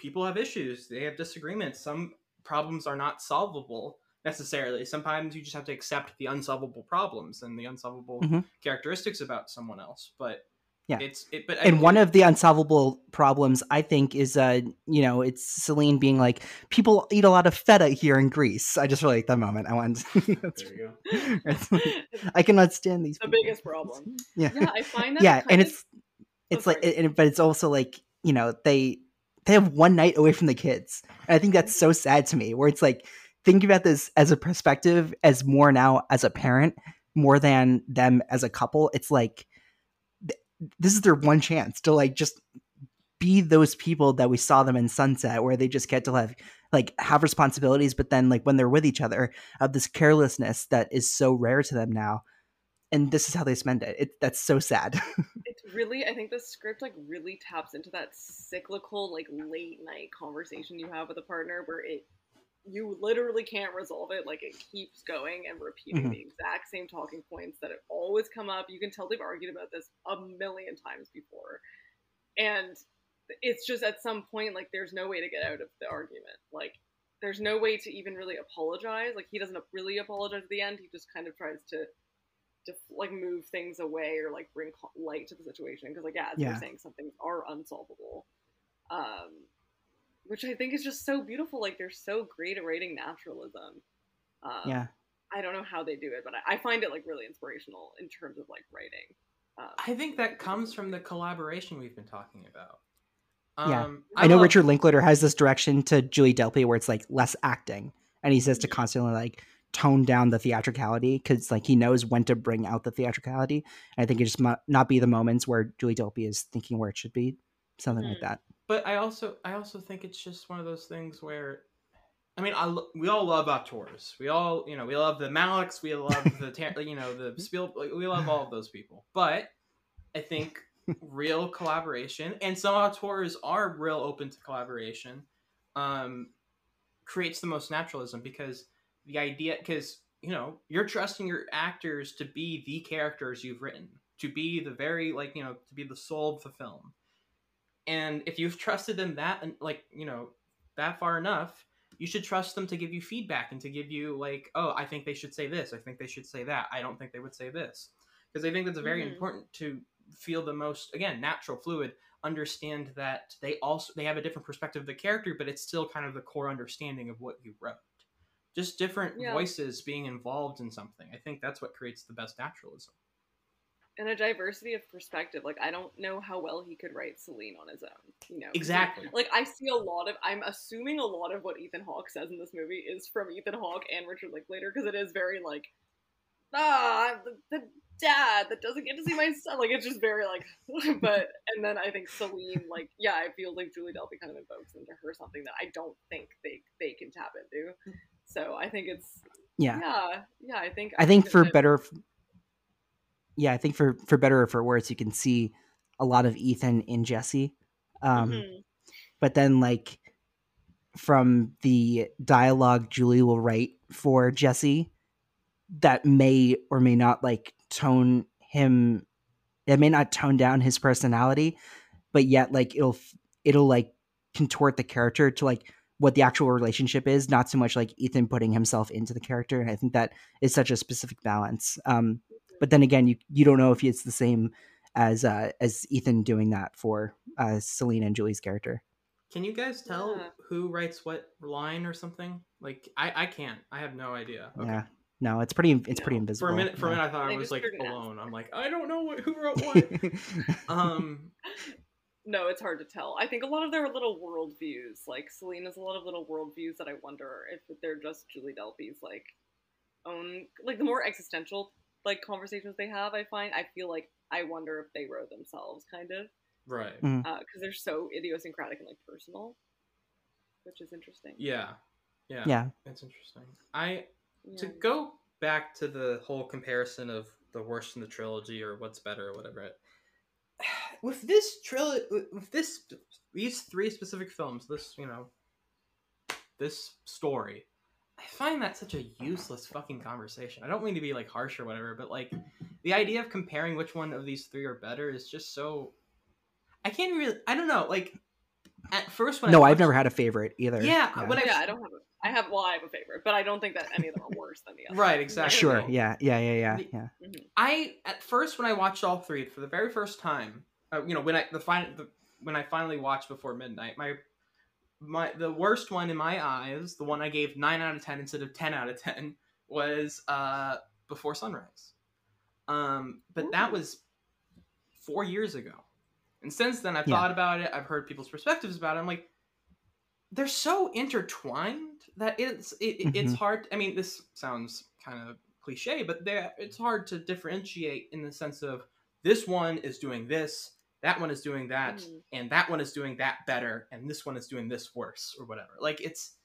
people have issues, they have disagreements. Some problems are not solvable necessarily. Sometimes you just have to accept the unsolvable problems and the unsolvable mm-hmm. characteristics about someone else. But yeah, it's it. But and one of the unsolvable problems I think is, uh, you know, it's Celine being like, people eat a lot of feta here in Greece. I just really like that moment. I want. [LAUGHS] there you go. I cannot stand these. The people. biggest problem. Yeah, yeah, I find that. Yeah, and of... it's it's oh, like, it, but it's also like you know they they have one night away from the kids. And I think that's so sad to me, where it's like, think about this as a perspective, as more now as a parent, more than them as a couple. It's like, th- this is their one chance to like just be those people that we saw them in Sunset, where they just get to have like have responsibilities, but then like when they're with each other, of this carelessness that is so rare to them now and this is how they spend it. it that's so sad. [LAUGHS] really, I think the script like really taps into that cyclical like late night conversation you have with a partner where it you literally can't resolve it. Like it keeps going and repeating mm-hmm. the exact same talking points that it always come up. You can tell they've argued about this a million times before, and it's just at some point like there's no way to get out of the argument. Like there's no way to even really apologize. Like he doesn't really apologize at the end. He just kind of tries to to like move things away or like bring light to the situation because like yeah, as yeah. you're saying, some things are unsolvable. Um, which I think is just so beautiful. Like they're so great at writing naturalism. Um, yeah. I don't know how they do it, but I, I, find it like really inspirational in terms of like writing. Um, I think that comes from the collaboration we've been talking about. yeah, um, I, I know love... Richard Linklater has this direction to Julie Delpy where it's like less acting, and he says to constantly like tone down the theatricality because like he knows when to bring out the theatricality. And I think it just might not be the moments where Julie Delpy is thinking where it should be, something mm-hmm. like that. But I also I also think it's just one of those things where I mean, I, we all love auteurs. We all, you know, we love the Malicks. We love the, [LAUGHS] you know, the Spiel. like, We love all of those people. But I think real collaboration, and some auteurs are real open to collaboration, um, creates the most naturalism because the idea, because you know, you're trusting your actors to be the characters you've written, to be the very like, you know, to be the soul of the film. And if you've trusted them that, and like, you know, that far enough, you should trust them to give you feedback and to give you like, oh, I think they should say this. I think they should say that. I don't think they would say this. Because I think that's very Mhm. important to feel the most again natural, fluid. Understand that they also they have a different perspective of the character, but it's still kind of the core understanding of what you wrote. Just different Yeah. voices being involved in something. I think that's what creates the best naturalism. and a diversity of perspective. Like I don't know how well he could write Celine on his own. You know Exactly. Like I see a lot of. I'm assuming a lot of what Ethan Hawke says in this movie is from Ethan Hawke and Richard Linklater because it is very like, ah, the, the dad that doesn't get to see my son. Like it's just very like, [LAUGHS] but and then I think Celine like yeah, I feel like Julie Delpy kind of invokes into her something that I don't think they they can tap into. So I think it's Yeah. yeah yeah I think I think that- for that- better, yeah, I think for for better or for worse, you can see a lot of Ethan in Jesse. Um, Mhm. But then, like from the dialogue Julie will write for Jesse, that may or may not like tone him. It may not tone down his personality, but yet like it'll it'll like contort the character to like what the actual relationship is, not so much like Ethan putting himself into the character. And I think that is such a specific balance. Um, but then again, you you don't know if it's the same as uh, as Ethan doing that for uh, Celine and Julie's character. Can you guys tell Yeah. who writes what line or something? Like I, I can't. I have no idea. Okay. Yeah, no, it's pretty it's pretty invisible. For a minute, for a minute, I thought They I was like couldn't alone. I'm like, I don't know what, who wrote [LAUGHS] what. um, No, it's hard to tell. I think a lot of their little worldviews, like Celine has a lot of little worldviews that I wonder if they're just Julie Delpy's like own, like the more existential like conversations they have. I find I feel like I wonder if they wrote themselves, kind of, right. Mm-hmm. Uh, because they're so idiosyncratic and like personal, which is interesting. Yeah, yeah, yeah, It's interesting. I to go back to the whole comparison of the worst in the trilogy or what's better or whatever. With this trilogy, with this these three specific films, this you know, this story, I find that such a useless fucking conversation. I don't mean to be like harsh or whatever, but like the idea of comparing which one of these three are better is just so. I can't really. I don't know. Like at first when I no, I've never had a favorite either. Yeah, when Oh, I yeah, I don't have. A, I have. Well, I have a favorite, but I don't think that any of them are worse than the other. Right, exactly. sure, yeah, yeah, yeah, yeah, yeah. Mm-hmm. I at first when I watched all three for the very first time, uh, you know, when I the final the, when I finally watched before midnight, my my the worst one in my eyes, the one I gave nine out of ten instead of ten out of ten, was uh Before Sunrise. Um, but that was four years ago, and since then I've Yeah. thought about it. I've heard people's perspectives about it. I'm like, they're so intertwined that it's it, it- it's hard. I mean, this sounds kind of cliche, but it's hard to differentiate in the sense of this one is doing this, that one is doing that, Mhm. and that one is doing that better, and this one is doing this worse or whatever. Like it's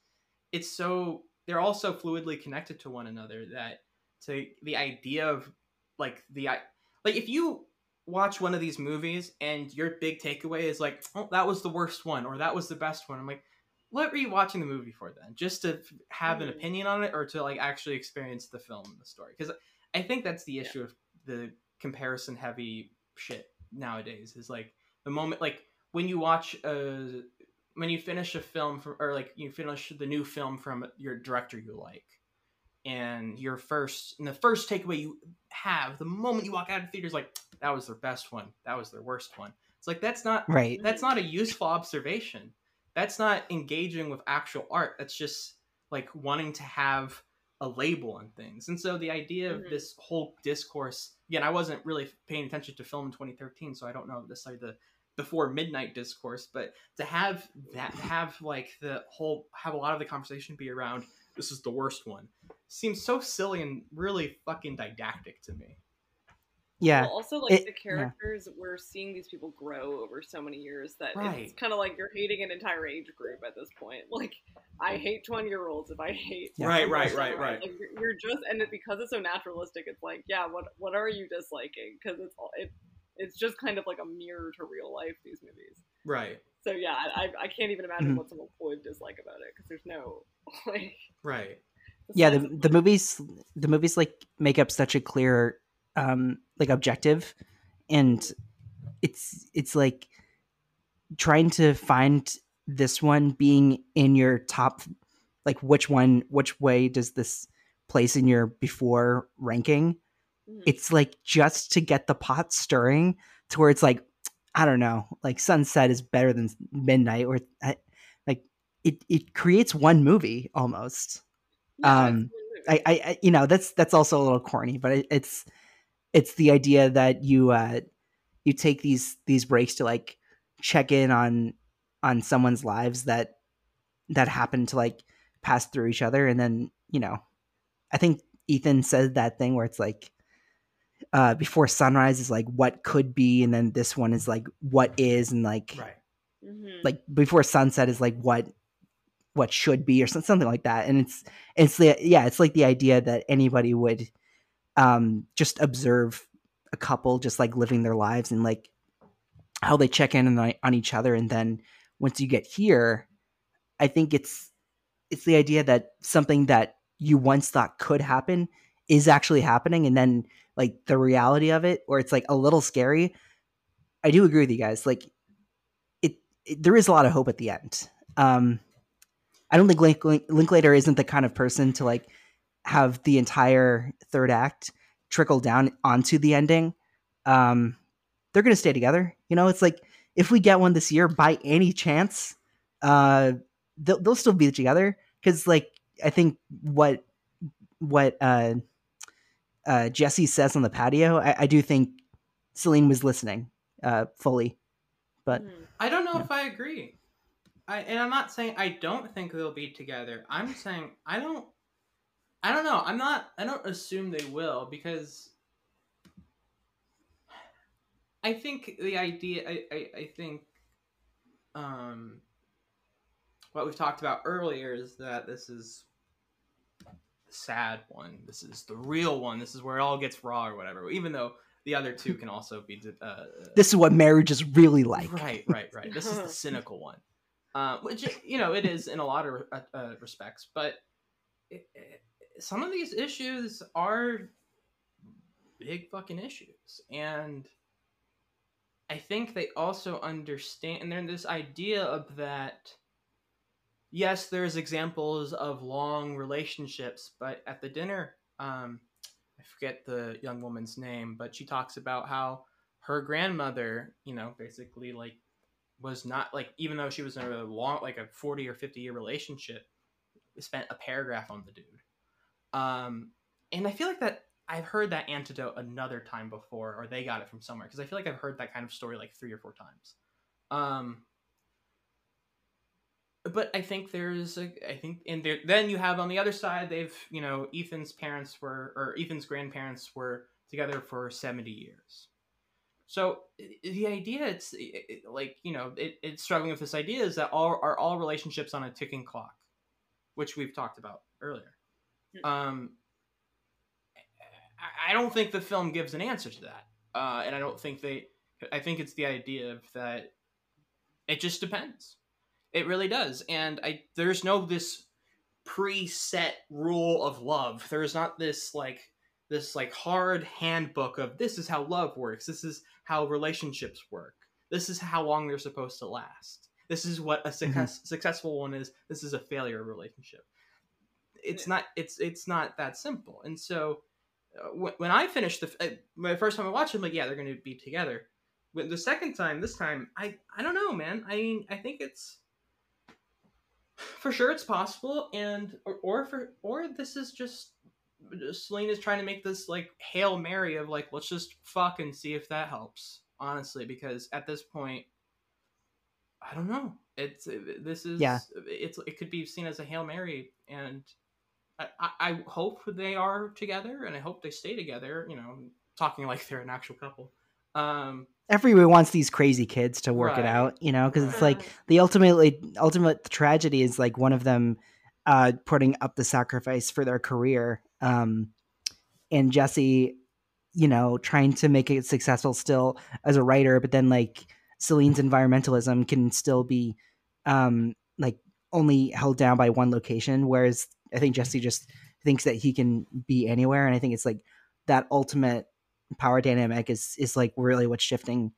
it's so they're all so fluidly connected to one another that to the idea of like the like if you watch one of these movies and your big takeaway is like oh that was the worst one or that was the best one i'm like what were you watching the movie for then just to have an Mhm. opinion on it or to like actually experience the film and the story because i think that's the issue of the comparison heavy shit nowadays is like the moment like when you watch uh when you finish a film from or like you finish the new film from your director you like and your first and the first takeaway you have the moment you walk out of the theater is like that was their best one. That was their worst one. It's like that's not Right. that's not a useful observation. That's not engaging with actual art. That's just like wanting to have a label on things. And so the idea of Mhm. this whole discourse again i wasn't really paying attention to film in 2013 so i don't know necessarily the before midnight discourse but to have that have like the whole have a lot of the conversation be around this is the worst one seems so silly and really fucking didactic to me yeah. Well, also like It- the yeah. characters, we're seeing these people grow over so many years that Right. it's kind of like you're hating an entire age group at this point. [LAUGHS] Like, I hate twenty year olds if I hate. Yeah. Right, a right, right, right. Like, you're- you're just and it, because it's so naturalistic, it's like, yeah, what what are you disliking? Because it's all it, it's just kind of like a mirror to real life. These movies. Right. So yeah, I I can't even imagine Mhm. what someone would dislike about it because there's no [LAUGHS] like. Right. yeah the, the movies the movies like make up such a clear um like objective and it's it's like trying to find this one being in your top like which one which way does this place in your before ranking Mhm. it's like just to get the pot stirring to where it's like i don't know like sunset is better than midnight or I, like it it creates one movie almost Yeah, um, a good movie. I, I, I you know that's that's also a little corny, but it, it's it's the idea that you uh you take these these breaks to like check in on on someone's lives that that happen to like pass through each other, and then you know, I think Ethan said that thing where it's like uh before sunrise is like what could be, and then this one is like what is, and like Right. Mhm. like before sunset is like what what should be or something like that and it's it's the yeah it's like the idea that anybody would um just observe a couple just like living their lives and like how they check in on, on each other. And then once you get here i think it's it's the idea that something that you once thought could happen is actually happening. And then like the reality of it or it's like a little scary i do agree with you guys. Like it, it there is a lot of hope at the end. Um i don't think Link, Link, linklater isn't the kind of person to like have the entire third act trickle down onto the ending um they're gonna stay together you know it's like if we get one this year by any chance uh they'll, they'll still be together because like i think what what uh uh jesse says on the patio i, I do think celine was listening uh fully but Mhm. I don't know Yeah. if I agree. I and I'm not saying I don't think they'll be together. I'm saying I don't I don't know. I'm not I don't assume they will because I think the idea I, I, I think um what we've talked about earlier is that this is the sad one. This is the real one. This is where it all gets raw or whatever. Even though the other two can also be uh, this is what marriage is really like Right, right, right. This is the [LAUGHS] cynical one, uh, which you know it is in a lot of uh, uh, respects. But it, it, some of these issues are big fucking issues, and I think they also understand. And there's this idea of that. Yes, there's examples of long relationships, but at the dinner, um, I forget the young woman's name, but she talks about how her grandmother, you know, basically like was not like even though she was in a long like a 40 or 50 year relationship, spent a paragraph on the dude. Um and I feel like that I've heard that antidote another time before or they got it from somewhere because I feel like I've heard that kind of story like 3 or 4 times. Um but I think there's a, I think and there then you have on the other side they've you know Ethan's parents were or Ethan's grandparents were together for 70 years. So the idea it's i- i- like you know it, it's struggling with this idea is that all are all relationships on a ticking clock, which we've talked about earlier. Um, I- don't think the film gives an answer to that, uh, and I don't think they. I think it's the idea of that. It just depends. It really does, and I there's no this preset rule of love. There is not this like this like hard handbook of this is how love works. This is how relationships work. This is how long they're supposed to last. This is what a success, successful one is. This is a failure relationship. It's not. It's it's not that simple. And so, uh, when, when I finished the uh, my first time I watched it, I'm like, yeah, they're going to be together. When the second time, this time, I I don't know, man. I mean, I think it's for sure it's possible, and or, or for or this is just Selena's trying to make this like hail mary of like let's just fuck and see if that helps. Honestly, because at this point, I don't know. It's this is Yeah. It's it could be seen as a hail mary, and I, I, hope they are together, and I hope they stay together. You know, talking like they're an actual couple. Um, everyone wants these crazy kids to work it out, you know, because it's like the ultimately ultimate tragedy is like one of them uh putting up the sacrifice for their career. Um and Jesse, you know, trying to make it successful still as a writer, but then like Celine's environmentalism can still be um like only held down by one location, whereas I think Jesse just thinks that he can be anywhere. And I think it's like that ultimate power dynamic is is like really what's shifting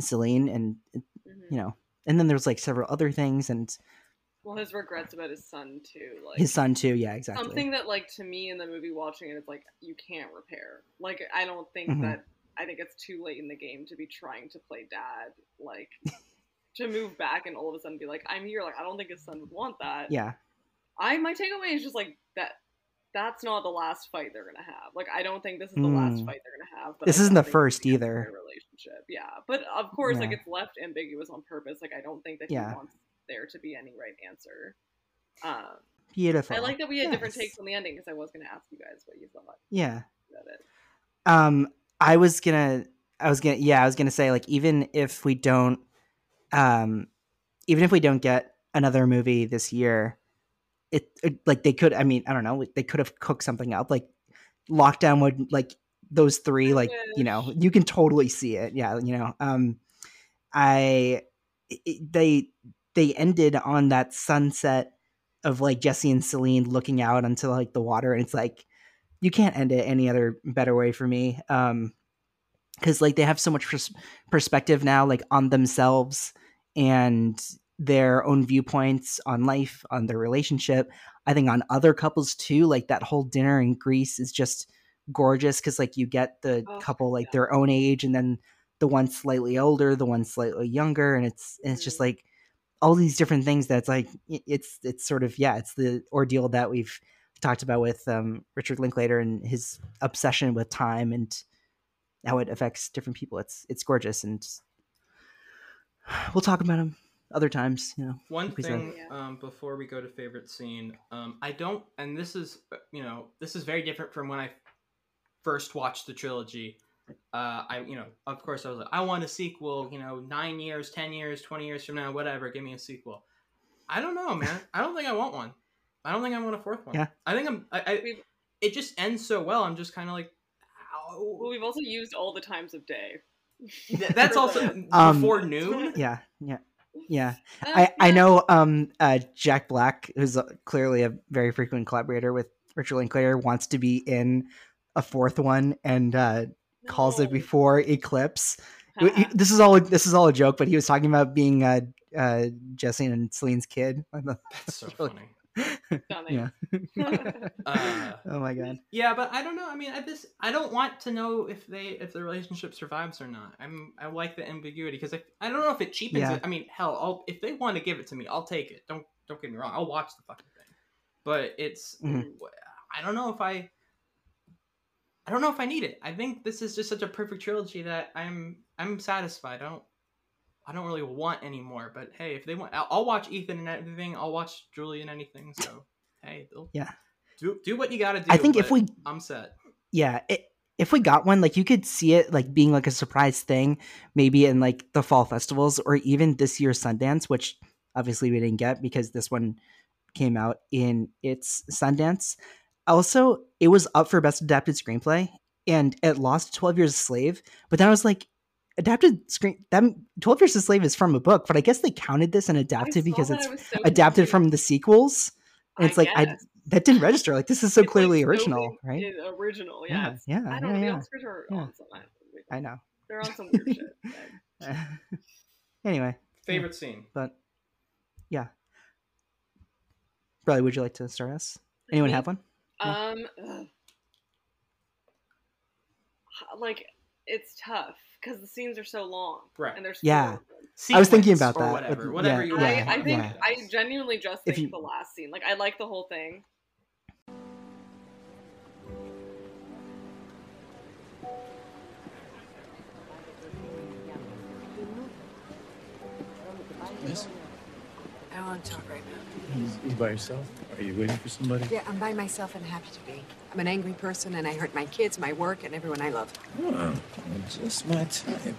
Celine and Mhm. you know and then there's like several other things and Well, his regrets about his son too, like his son too yeah exactly something that like to me in the movie watching it is like you can't repair. Like I don't think Mhm. that I think it's too late in the game to be trying to play dad, like [LAUGHS] to move back and all of a sudden be like, I'm here. Like I don't think his son would want that. yeah I my takeaway is just like that. That's not the last fight they're gonna have. Like I don't think this is the last Mm. fight they're gonna have. But This isn't the first gonna either. Relationship, yeah. But of course, like it's left ambiguous on purpose. Like I don't think that Yeah. he wants there to be any right answer. Um, beautiful I like that we had different takes on the ending because I was going to ask you guys what you thought yeah about it. um i was gonna i was gonna yeah i was gonna say like even if we don't um even if we don't get another movie this year it, it like they could i mean i don't know they could have cooked something up like lockdown would like those three like you know you can totally see it yeah you know um i it, they they ended on that sunset of like jesse and celine looking out onto like the water and it's like you can't end it any other better way for me um because like they have so much pers- perspective now like on themselves and their own viewpoints on life on their relationship i think on other couples too like that whole dinner in greece is just gorgeous because like you get the Oh, couple like yeah. their own age and then the one slightly older the one slightly younger and it's and it's just Mhm. like all these different things that's like it's it's sort of yeah it's the ordeal that we've talked about with um, richard linklater and his obsession with time and how it affects different people it's it's gorgeous and we'll talk about him other times you know One like we said. thing um, before we go to favorite scene, um, I don't, and this is, you know, this is very different from when I first watched the trilogy. Uh, I, you know, of course, I was like, I want a sequel. You know, nine years, ten years, twenty years from now, whatever. Give me a sequel. I don't know, man. I don't think I want one. I don't think I want a fourth one. Yeah. I think I'm. I, I it just ends so well. I'm just kind of like, well, we've also used all the times of day. That's [LAUGHS] also the- Um, before noon. yeah yeah yeah. Uh, [LAUGHS] I, I know um uh jack black who's uh, clearly a very frequent collaborator with richard linklater wants to be in a fourth one and uh calls it before eclipse. [LAUGHS] W- he- this is all this is all a joke but he was talking about being uh uh jesse and celine's kid. [LAUGHS] That's so really- funny. Stunning. [LAUGHS] Uh, [LAUGHS] oh my god Yeah, but I don't know. I mean, at this, I don't want to know if they if the relationship survives or not. I'm I like the ambiguity because I, I don't know if it cheapens Yeah. it. I mean, hell, I'll, if they want to give it to me, I'll take it. Don't don't get me wrong. I'll watch the fucking thing. But it's Mhm. I don't know if I I don't know if I need it. I think this is just such a perfect trilogy that I'm I'm satisfied. I don't I don't really want anymore. But hey, if they want, I'll, I'll watch Ethan and everything. I'll watch Julie and anything. So hey, Yeah. do do what you got to do. i think if we I'm set. yeah it, if we got one like you could see it like being like a surprise thing maybe in like the fall festivals or even this year's sundance which obviously we didn't get because this one came out in its sundance also it was up for best adapted screenplay and it lost 12 years a slave but i was like adapted screen them 12 years a slave is from a book but i guess they counted this and adapted because it's so adapted confused. from the sequels and it's like i that didn't register like this is so It's, clearly so original in- right Original, yeah. yeah yeah I don't yeah, know. yeah. The Oscars are Yeah. on some. I, I know. They're on some weird shit. [LAUGHS] anyway, Favorite scene. but yeah. Bradley, would you like to start us? Anyone Me? have one? Um, ugh. like it's tough because the scenes are so long, Right. And there's Yeah. four of them. I was thinking about that, Whatever, with- whatever yeah, you I, want. I think yeah. I genuinely just If think you- the last scene. Like I like the whole thing. I want to talk right now. You, by yourself? Are you waiting for somebody? Yeah, I'm by myself and happy to be. I'm an angry person and I hurt my kids, my work, and everyone I love. Oh, just my type.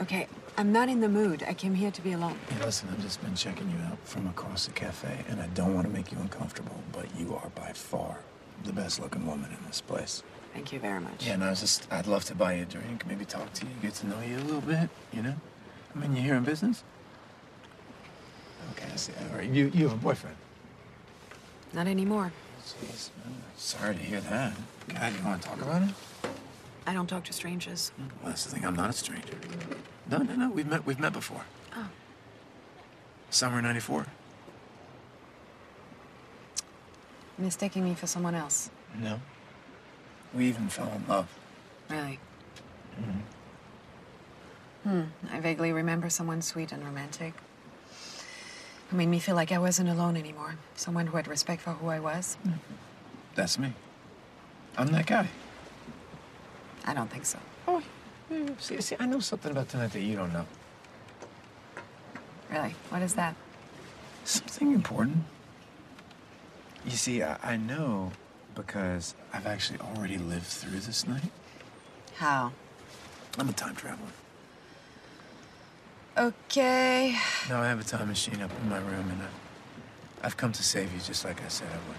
Okay, I'm not in the mood. I came here to be alone. Hey, listen, I've just been checking you out from across the cafe, and I don't want to make you uncomfortable, but you are by far the best looking woman in this place. Thank you very much. Yeah, and I was just, I'd love to buy you a drink, maybe talk to you, get to know you a little bit, you know? I mean, you're here in business? Okay, I see. All right, you, you have a boyfriend? Not anymore. Jeez, man, sorry to hear that. God, you want to talk about it? I don't talk to strangers. Well, that's the thing, I'm not a stranger. No, no, no, we've met, we've met before. Oh. Summer 94. Mistaking me for someone else. No. We even fell in love. Really? Mm hmm Hmm. I vaguely remember someone sweet and romantic. Who made me feel like I wasn't alone anymore. Someone who had respect for who I was. That's me. I'm that guy. I don't think so. Oh, see, see, I know something about tonight that you don't know. Really? What is that? Something important. You see, I, I know because I've actually already lived through this night. How? I'm a time traveler. Okay. No, I have a time machine up in my room, and I, I've come to save you just like I said I would.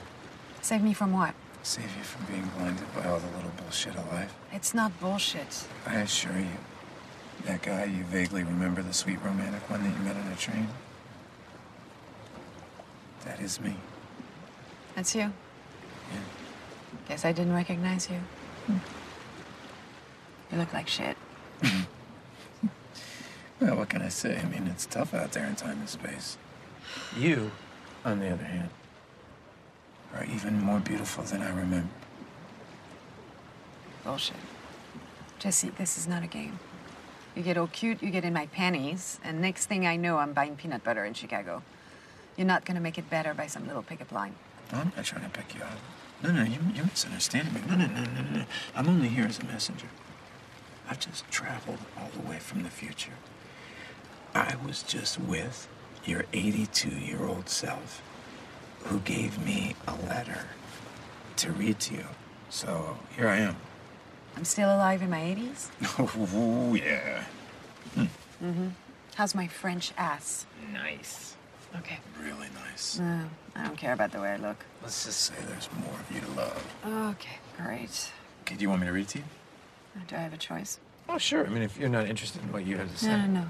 Save me from what? Save you from being blinded by all the little bullshit of life. It's not bullshit. I assure you, that guy you vaguely remember, the sweet romantic one that you met on a train, that is me. That's you. Yeah. Guess I didn't recognize you. Hmm. You look like shit. Mm-hmm. Well, what can I say? I mean, it's tough out there in time and space. You, on the other hand, are even more beautiful than I remember. Bullshit. Jesse, this is not a game. You get all cute, you get in my panties, and next thing I know, I'm buying peanut butter in Chicago. You're not gonna make it better by some little pickup line. I'm not trying to pick you up. No, no, you, you're misunderstanding me. No, no, no, no, no. I'm only here as a messenger. I've just traveled all the way from the future. I was just with your 82 year old self who gave me a letter to read to you. So here I am. I'm still alive in my 80s? [LAUGHS] Oh, yeah. Hmm. Mm-hmm. How's my French ass? Nice. Okay. Really nice. No, I don't care about the way I look. Let's just say there's more of you to love. Okay, great. Okay, do you want me to read to you? Uh, do I have a choice? Oh, sure. I mean, if you're not interested in what you have to say. No, no, no.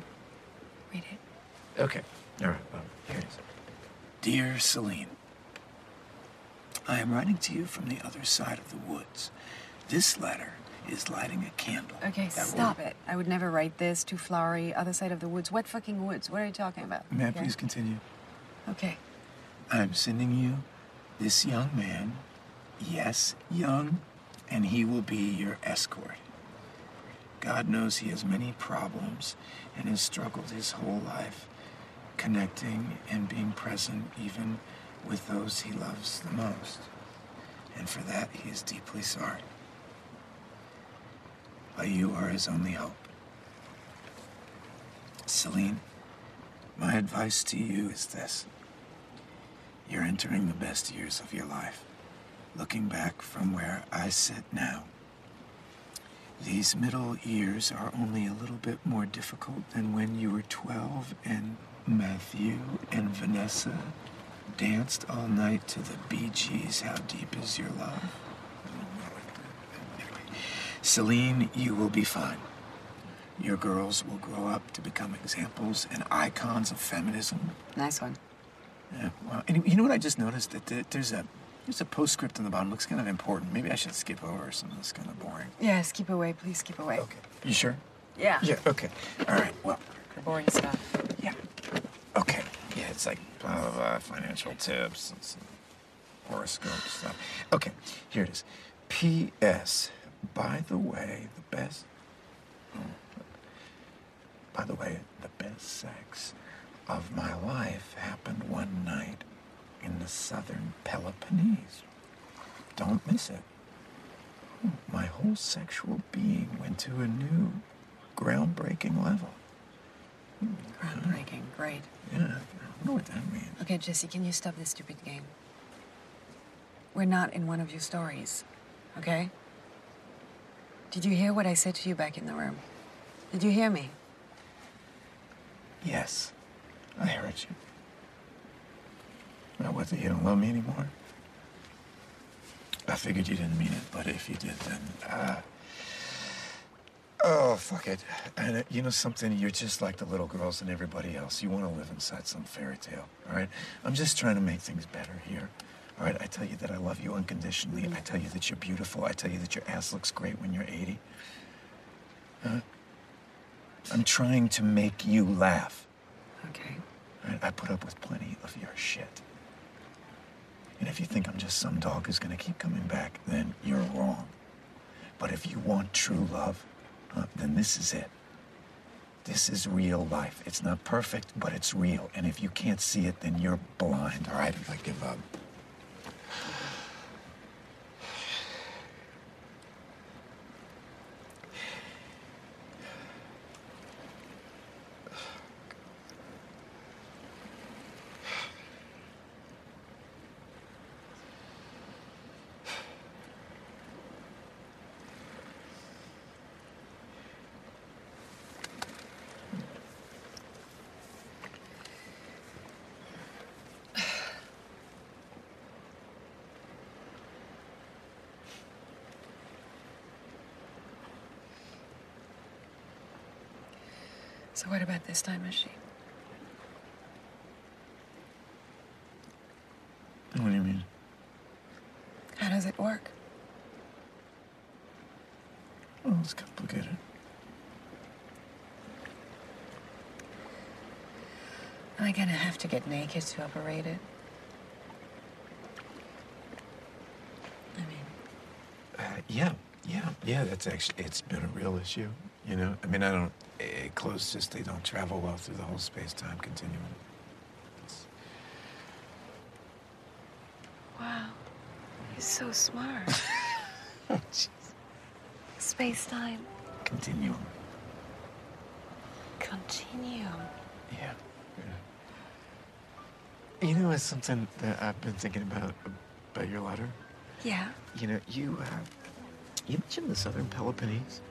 Read it. Okay. All right. Well, here it is. Dear Celine, I am writing to you from the other side of the woods. This letter is lighting a candle. Okay, that will- stop it. I would never write this. Too flowery. Other side of the woods. What fucking woods? What are you talking about? May I Okay? please continue? Okay. I am sending you this young man. Yes, young, and he will be your escort. God knows he has many problems and has struggled his whole life connecting and being present even with those he loves the most. And for that, he is deeply sorry. But you are his only hope. Celine, my advice to you is this. You're entering the best years of your life. Looking back from where I sit now, these middle years are only a little bit more difficult than when you were 12 and Matthew and Vanessa danced all night to the Bee Gees. How deep is your love? Celine, you will be fine. Your girls will grow up to become examples and icons of feminism. Nice one. Yeah, well, and you know what I just noticed? That there's a there's a postscript in the bottom. Looks kind of important. Maybe I should skip over some of this kind of boring. Yes, keep away. Please keep away. Okay. You sure? Yeah. Yeah. Okay. All right. Well. The boring stuff. Yeah. Okay. Yeah, it's like blah blah blah financial tips and some horoscope stuff. Okay. Here it is. P.S. By the way, the best. oh, By the way, the best sex of my life happened one night in the southern Peloponnese. Don't miss it. My whole sexual being went to a new, groundbreaking level. Groundbreaking. Great. Yeah, I don't know what that means. Okay, Jesse, can you stop this stupid game? We're not in one of your stories, okay? Did you hear what I said to you back in the room? Did you hear me? Yes, I heard you. Now, what, you don't love me anymore? I figured you didn't mean it, but if you did, then, uh... Oh, fuck it. And uh, you know something? You're just like the little girls and everybody else. You want to live inside some fairy tale, all right? I'm just trying to make things better here. All right, I tell you that I love you unconditionally. I tell you that you're beautiful. I tell you that your ass looks great when you're 80. Huh? I'm trying to make you laugh. Okay. All right, I put up with plenty of your shit. And if you think I'm just some dog who's gonna keep coming back, then you're wrong. But if you want true love, uh, then this is it. This is real life. It's not perfect, but it's real. And if you can't see it, then you're blind, all right? I give up. So what about this time machine? What do you mean? How does it work? Oh, it's complicated. Am I gonna have to get naked to operate it? I mean, Uh, yeah, yeah, yeah. That's actually it's been a real issue. You know, I mean, I don't. Closed cysts they don't travel well through the whole space-time continuum. It's, wow, he's so smart. oh, [LAUGHS] jeez. Space time Continuum. continuum. Yeah. yeah. You know, it's something that I've been thinking about about your letter. Yeah. You know, you uh, you mentioned the Southern Peloponnese.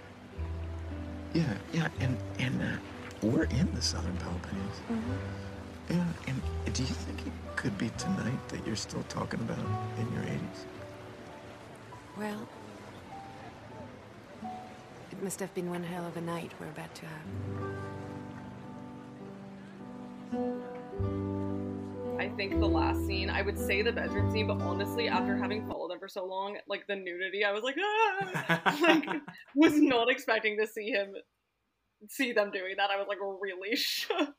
Yeah, yeah, and and uh, we're in the Southern Peloponnese. Yeah, and do you think it could be tonight that you're still talking about in your 80s? Well, it must have been one hell of a night we're about to have. I think the last scene, I would say the bedroom scene, but honestly, after having followed them for so long, like the nudity, I was like, ah! [LAUGHS] like was not expecting to see him, see them doing that. I was like really [LAUGHS] shook.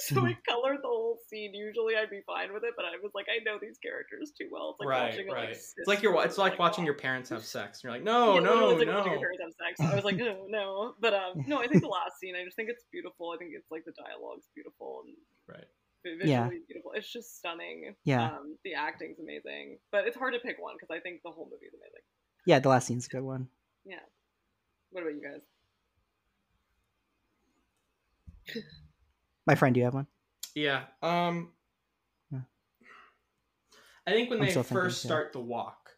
So I colored the whole scene. Usually I'd be fine with it, but I was like, I know these characters too well. It's like right, watching right. like, it's like you're. It's sister, like watching oh. your parents have sex. And you're like, no, [LAUGHS] Yeah, no, like no. watching your parents have sex. I was like, no, no. But um, no, I think the last scene. I just think it's beautiful. I think it's like the dialogue's beautiful and Right. Vi- visually Yeah. beautiful. It's just stunning. Yeah. Um, the acting's amazing, but it's hard to pick one because I think the whole movie is amazing. Yeah, the last scene's a good one. Yeah. What about you guys? My friend, do you have one? Yeah. Um. Yeah. I think when I'm they still thinking, first too. start the walk,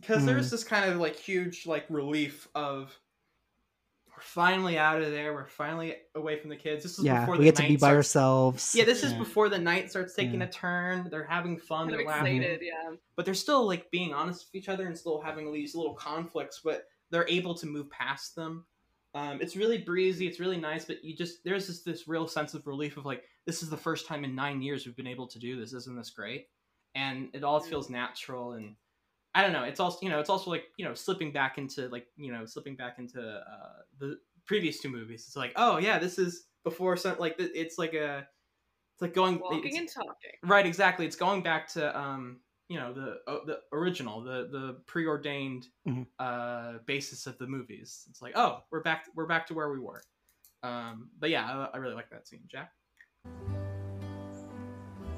because Mm. there's this kind of like huge like relief of we're finally out of there. We're finally away from the kids. This is Yeah, before we the get to night be by starts- ourselves. Yeah, this is before the night starts taking Yeah. a turn. They're having fun. Kind of they're laughing. excited, yeah. but they're still like being honest with each other and still having these little conflicts but they're able to move past them um, it's really breezy it's really nice but you just there's just this real sense of relief of like this is the first time in nine years we've been able to do this isn't this great and it all feels natural and i don't know it's also you know it's also like you know slipping back into like you know slipping back into uh, the previous two movies it's like oh yeah this is before some like it's like a it's like going Walking and talking. Right, exactly. It's going back to um, you know, the uh, the original, the the preordained Mhm. uh basis of the movies. It's like, oh, we're back we're back to where we were. Um, but yeah, I, I really like that scene, Jack.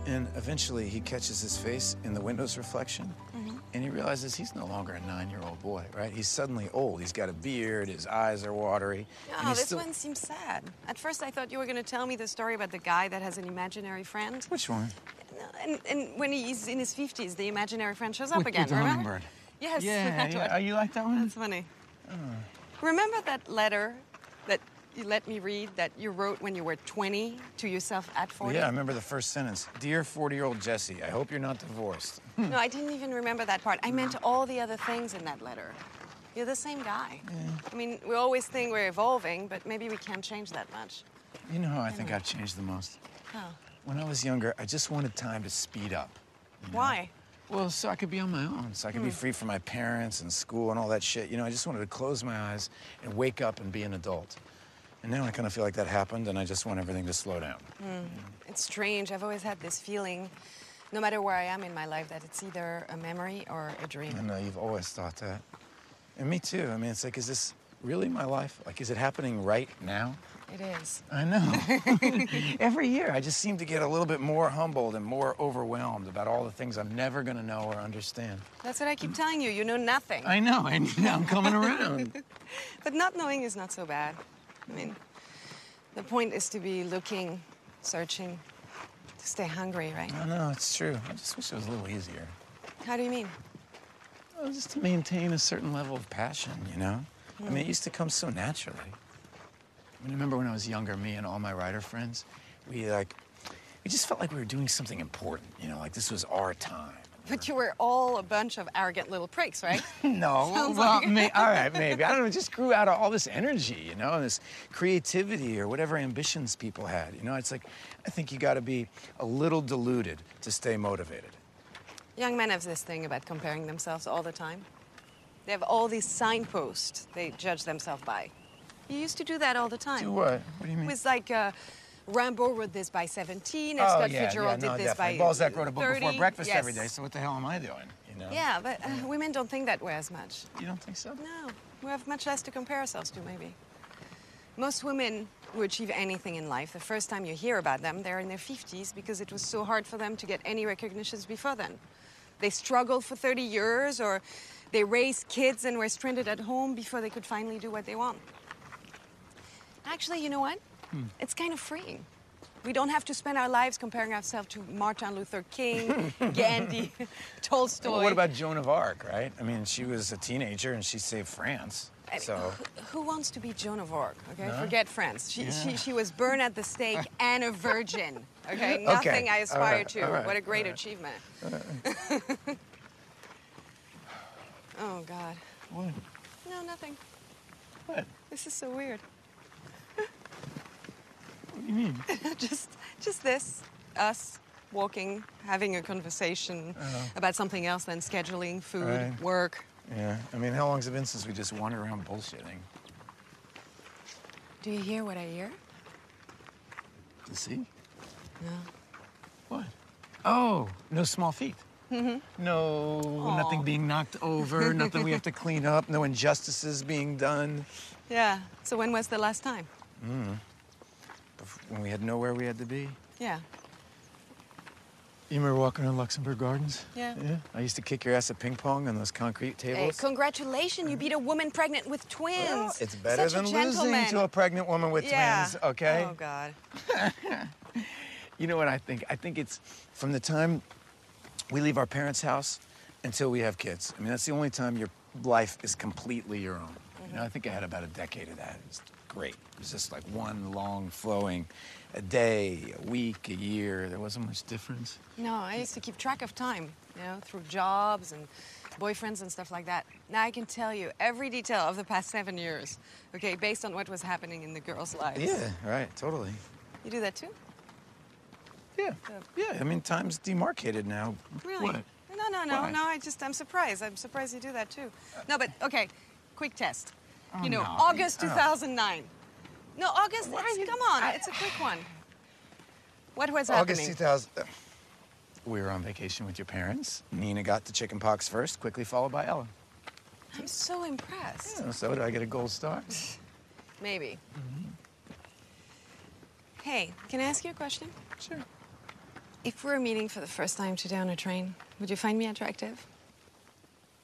And eventually he catches his face in the window's reflection mm-hmm. and he realizes he's no longer a nine year old boy, right? He's suddenly old. He's got a beard, his eyes are watery. Oh, this still- one seems sad. At first, I thought you were going to tell me the story about the guy that has an imaginary friend. Which one? And, and when he's in his 50s, the imaginary friend shows up With- again, the remember? hummingbird. Yes, [LAUGHS] Yeah, that yeah. one. Oh, you like that one? That's funny. Uh. Remember that letter you let me read that you wrote when you were 20 to yourself at 40? Yeah, I remember the first sentence. Dear 40 year old Jesse, I hope you're not divorced. [LAUGHS] No, I didn't even remember that part. I meant all the other things in that letter. You're the same guy. I mean, we always think we're evolving, but maybe we can't change that much. You know how I think I've changed the most? How? When I was younger, I just wanted time to speed up. Why? Well, so I could be on my own, so I could be hmm. free from my parents and school and all that shit. You know, I just wanted to close my eyes and wake up and be an adult. And now I kind of feel like that happened, and I just want everything to slow down. Hmm. It's strange. I've always had this feeling, no matter where I am in my life, that it's either a memory or a dream. I know you've always thought that. And me too. I mean, it's like, is this really my life? Like, is it happening right now? It is. I know. [LAUGHS] [LAUGHS] Every year, I just seem to get a little bit more humbled and more overwhelmed about all the things I'm never going to know or understand. That's what I keep telling you. You know nothing. I know, and now I'm coming around. [LAUGHS] But not knowing is not so bad. I mean, the point is to be looking, searching, to stay hungry, right? No, know, it's true. I just wish it was a little easier. How do you mean? Well, just to maintain a certain level of passion, you know? I mean, it used to come so naturally. I mean, I remember when I was younger, me and all my writer friends, we like, we just felt like we were doing something important, you know, like this was our time. But you were all a bunch of arrogant little pricks, right? [LAUGHS] No, [LAUGHS] Sounds well, like- may, [LAUGHS] all right, maybe. I don't know. It just grew out of all this energy, you know, and this creativity or whatever ambitions people had. You know, it's like I think you got to be a little diluted to stay motivated. Young men have this thing about comparing themselves all the time. They have all these signposts they judge themselves by. You used to do that all the time. Do what? What do you It mean? was like uh, Rimbaud wrote this by 17, and oh Scott yeah, Fitzgerald yeah, no, did this definitely. by Balzac wrote a book 30. before breakfast yes. every day. So what the hell am I doing? You know? Yeah, but uh, women don't think that way as much. You don't think so? No, we have much less to compare ourselves to, maybe. Most women who achieve anything in life, the first time you hear about them, they're in their 50s because it was so hard for them to get any recognitions before then. They struggled for 30 years or they raised kids and were stranded at home before they could finally do what they want. Actually, you know what? It's kind of freeing. We don't have to spend our lives comparing ourselves to Martin Luther King, [LAUGHS] Gandhi, [LAUGHS] Tolstoy. Well, what about Joan of Arc, right? I mean, she was a teenager and she saved France. I mean, So, who, who wants to be Joan of Arc? Okay, No? forget France. She, Yeah. she, she was burned at the stake [LAUGHS] and a virgin. Okay, Okay, nothing I aspire right, to. right, what a great right. achievement. oh God. what? No, nothing. What? This is so weird. What do you mean? just, just this, us walking, having a conversation about something else than scheduling, food, Uh-huh. Right. work. Yeah. I mean, how long's it been since we just wandered around bullshitting? Do you hear what I hear? To see? No. What? Oh, no small feet. Mm-hmm. No, nothing being knocked over, nothing we have to clean up, no injustices being done. [LAUGHS] Yeah. So when was the last time? Bef- When we had nowhere we had to be. Yeah. You remember walking around Luxembourg Gardens? Yeah. Yeah. I used to kick your ass at ping pong on those concrete tables. Hey, congratulations, you beat a woman pregnant with twins. Well, it's better Such a than losing to a pregnant woman with yeah. twins, okay? Oh, God. [LAUGHS] You know what I think? I think it's from the time we leave our parents' house until we have kids. I mean, that's the only time your life is completely your own. You know, I think I had about a decade of that. It's great. It was just like one long flowing, a day, a week, a year. There wasn't much difference. No, I used to keep track of time, you know, through jobs and boyfriends and stuff like that. Now I can tell you every detail of the past seven years, okay, based on what was happening in the girls' lives. Yeah, right, totally. You do that too? Yeah, yeah. I mean, time's demarcated now. Really? What? No, no, no, Why? no. I just, I'm surprised. I'm surprised you do that too. No, but okay, quick test. Oh, you know, no. August Oh. 2009. No, August, Why it's, you- come on, it's a quick one. [SIGHS] What was August happening? 2000. uh, We were on vacation with your parents. Nina got the chicken pox first, quickly followed by Ellen. I'm so impressed. Yeah, so did I get a gold star? [LAUGHS] Maybe. Hey, can I ask you a question? Sure. If we're meeting for the first time today on a train, would you find me attractive?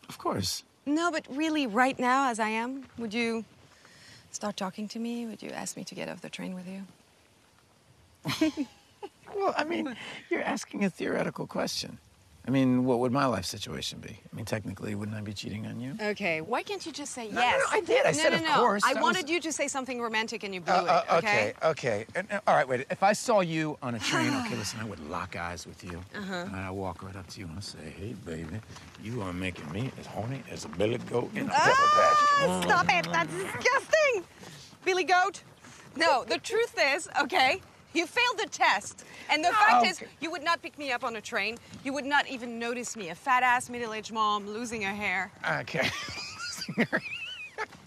Of course. No, but really, right now, as I am, would you start talking to me? Would you ask me to get off the train with you? [LAUGHS] Well, I mean, you're asking a theoretical question. I mean, what would my life situation be? I mean, technically, wouldn't I be cheating on you? Okay, why can't you just say No, no, yes? no, I did. I no, said no, of no. course. I That wanted was- you to say something romantic and you blew Uh, it, uh, okay? okay, okay. And, uh, all right, wait. If I saw you on a train, okay, [SIGHS] listen, I would lock eyes with you. Uh-huh. And I'd walk right up to you and I'd say, hey, baby, you are making me as horny as a billy goat in a Ah, patch. stop it! That's disgusting! Billy Goat. No, the truth is, okay, you failed the test. And the fact is, you would not pick me up on a train. You would not even notice me, a fat ass middle aged mom losing her hair. Okay. [LAUGHS]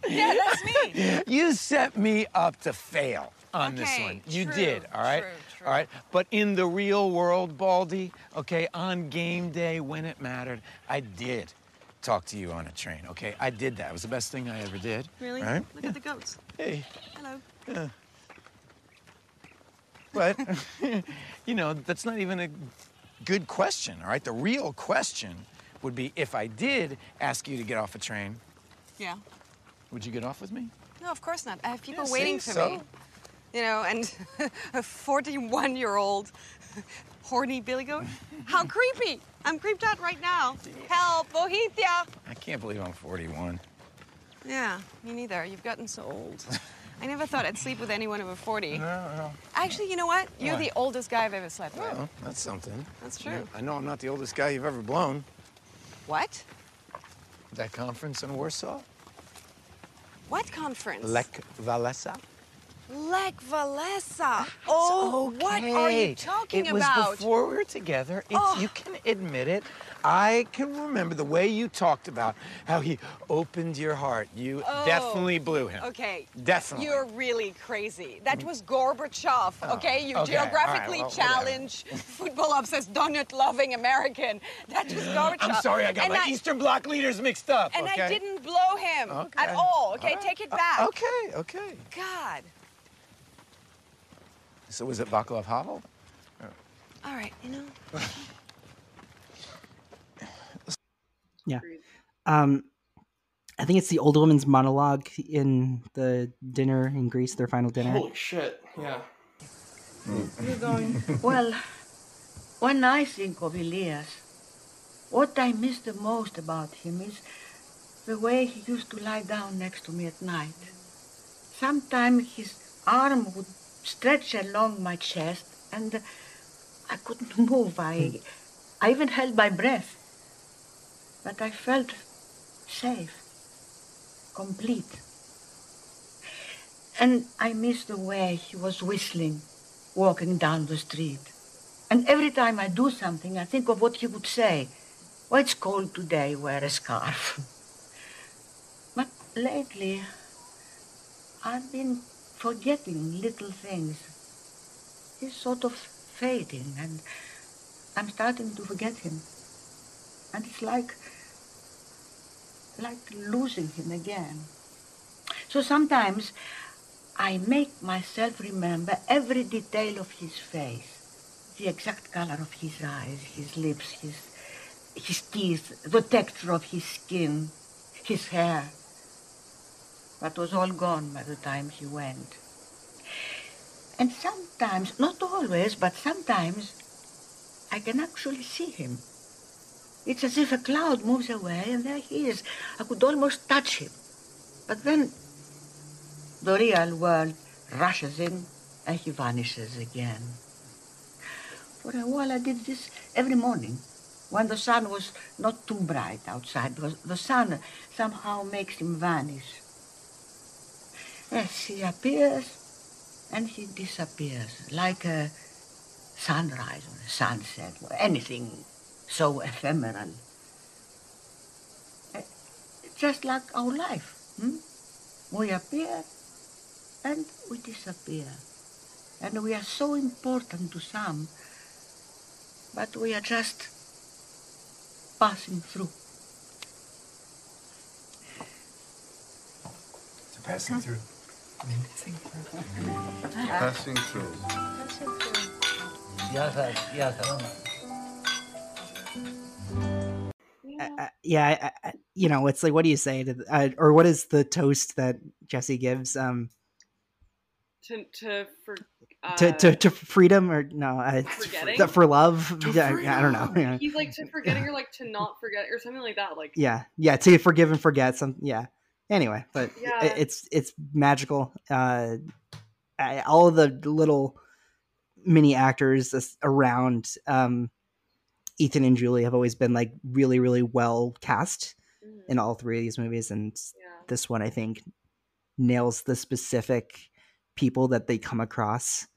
Yeah, that's me. you set me up to fail on this one. You true, did, all right? true, true. All right. But in the real world, Baldy, okay, on game day when it mattered, I did talk to you on a train, okay? I did that. It was the best thing I ever did. Really? Right? Look at the goats. Hey. Hello. But, [LAUGHS] you know, that's not even a good question, all right? The real question would be if I did ask you to get off a train, Yeah. would you get off with me? No, of course not. I have people Yeah, waiting for so? me. You know, and [LAUGHS] a 41 year old [LAUGHS] horny Billy Goat? How creepy! I'm creeped out right now. Help, Bohitia! I can't believe I'm 41. Yeah, me neither. You've gotten so old. I never thought I'd sleep with anyone over 40. No, no. Actually, you know what? You're What? the oldest guy I've ever slept with. Well, that's something. That's true. I know I'm not the oldest guy you've ever blown. What? That conference in Warsaw? What conference? Lech Walesa? Lech Walesa. Oh, what are you talking it was about? before we were together. It's, Oh. You can admit it. I can remember the way you talked about how he opened your heart. You Oh, definitely blew him. Okay. Definitely. You're really crazy. That was Gorbachev, okay? You Oh, okay, all right, geographically well, challenged, football obsessed, donut loving American. That was [GASPS] Gorbachev. I'm sorry, I got and my I, Eastern Bloc leaders mixed up. And okay? I didn't blow him Okay. at all, okay? All right. Take it Uh, back. okay, okay. God. So was it Vaclav Havel? All right, you know. [LAUGHS] Yeah. Um, I think it's the old woman's monologue in the dinner in Greece, their final dinner. Holy shit! Yeah. [LAUGHS] Well, when I think of Elias, what I miss the most about him is the way he used to lie down next to me at night. Sometimes his arm would stretch along my chest and uh, I couldn't [LAUGHS] move. I, I even held my breath. But I felt safe, complete. And I miss the way he was whistling, walking down the street. And every time I do something, I think of what he would say. Oh, it's cold today, wear a scarf. [LAUGHS] But lately, I've been forgetting little things. He's sort of fading, and I'm starting to forget him. And it's like, like losing him again. So sometimes I make myself remember every detail of his face. The exact color of his eyes, his lips, his, his teeth, the texture of his skin, his hair. That was all gone by the time he went. And sometimes, not always, but sometimes, I can actually see him. It's as if a cloud moves away and there he is. I could almost touch him. But then the real world rushes in and he vanishes again. For a while I did this every morning when the sun was not too bright outside because the sun somehow makes him vanish. Yes, he appears and he disappears like a sunrise or a sunset or anything so ephemeral. Eh, Just like our life. Hmm? We appear and we disappear. And we are so important to some, but we are just passing through. Passing through. Passing through. Uh, yeah, I, I, you know, it's like, what do you say to, uh, or what is the toast that Jesse gives? Um, to to for uh, to, to to freedom or no? Uh, Forgetting? for, for love? To Yeah, I don't know. [LAUGHS] Yeah. he's like to forgetting or like to not forget or something like that. Like yeah yeah to forgive and forget some yeah anyway but Yeah. it's it's magical uh I, all of the little mini actors around um ethan and julie have always been like really really well cast mhm, in all three of these movies and yeah. this one i think nails the specific people that they come across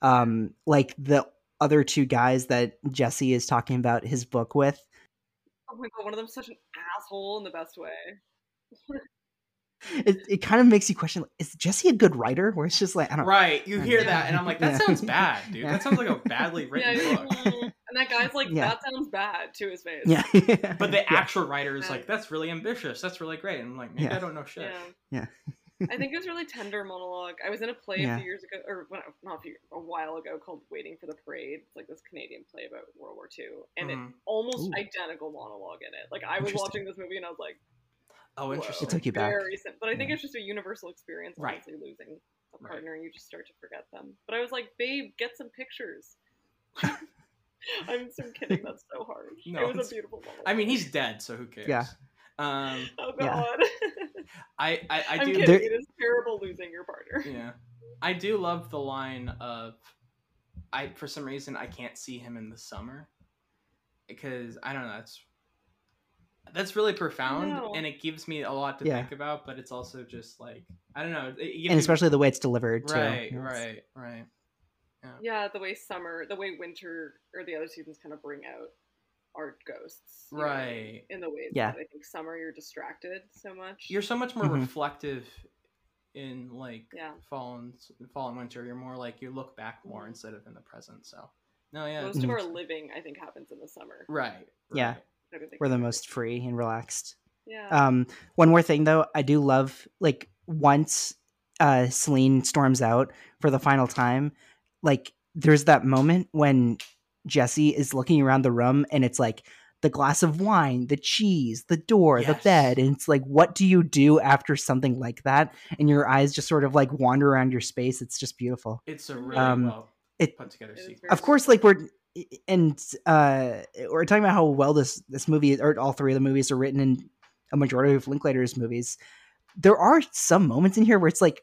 um like the other two guys that jesse is talking about his book with Oh my god, one of them's such an asshole in the best way. [LAUGHS] it, it kind of makes you question is jesse a good writer where it's just like i don't know. Right, you hear Yeah. that, and I'm like, that [LAUGHS] Yeah. sounds bad, dude. Yeah. That sounds like a badly written yeah, book. mm, and that guy's like, Yeah. that sounds bad to his face. yeah [LAUGHS] But the Yeah. actual writer is Yeah. like, that's really ambitious. That's really great. And I'm like, maybe Yeah. I don't know shit. Yeah. Yeah. I think it was really tender monologue. I was in a play Yeah. a few years ago, or well, not a few, a while ago, called "Waiting for the Parade." It's like this Canadian play about World War II, and it Mhm. almost Ooh. identical monologue in it. Like I was watching this movie and I was like, Oh, Whoa. interesting. It took you back. very sim- But I think Yeah. it's just a universal experience. Right. Honestly, losing a Right. partner, you just start to forget them. But I was like, babe, get some pictures. [LAUGHS] I'm so kidding. That's so hard. No, it was it's- a beautiful monologue. I mean, he's dead, so who cares? Yeah. Um, Oh Yeah. God. I, I, I I'm do. kidding. There- It is terrible losing your partner. Yeah. I do love the line of, I for some reason I can't see him in the summer, because I don't know. That's that's really profound, and it gives me a lot to Yeah. think about. But it's also just like I don't know. It, it and me- especially the way it's delivered too right, you right, right. Yeah, the way summer, the way winter or the other seasons kind of bring out our ghosts. you know, Right. In the ways Yeah. that I think summer you're distracted so much. You're so much more Mhm. reflective in like Yeah. fall and fall and winter. You're more like you look back more instead of in the present. So no, yeah, Most of our living, I think, happens in the summer. right, Yeah. right. I don't think we're the most free and relaxed. Yeah. um one more thing though i do love like once uh celine storms out for the final time like there's that moment when jesse is looking around the room and it's like the glass of wine the cheese the door the bed and it's like what do you do after something like that? And your eyes just sort of like wander around your space. It's just beautiful. It's a really Um, well it- put together It is sequence. of course like we're and uh we're talking about how well this this movie or all three of the movies are written in a majority of linklater's movies there are some moments in here where it's like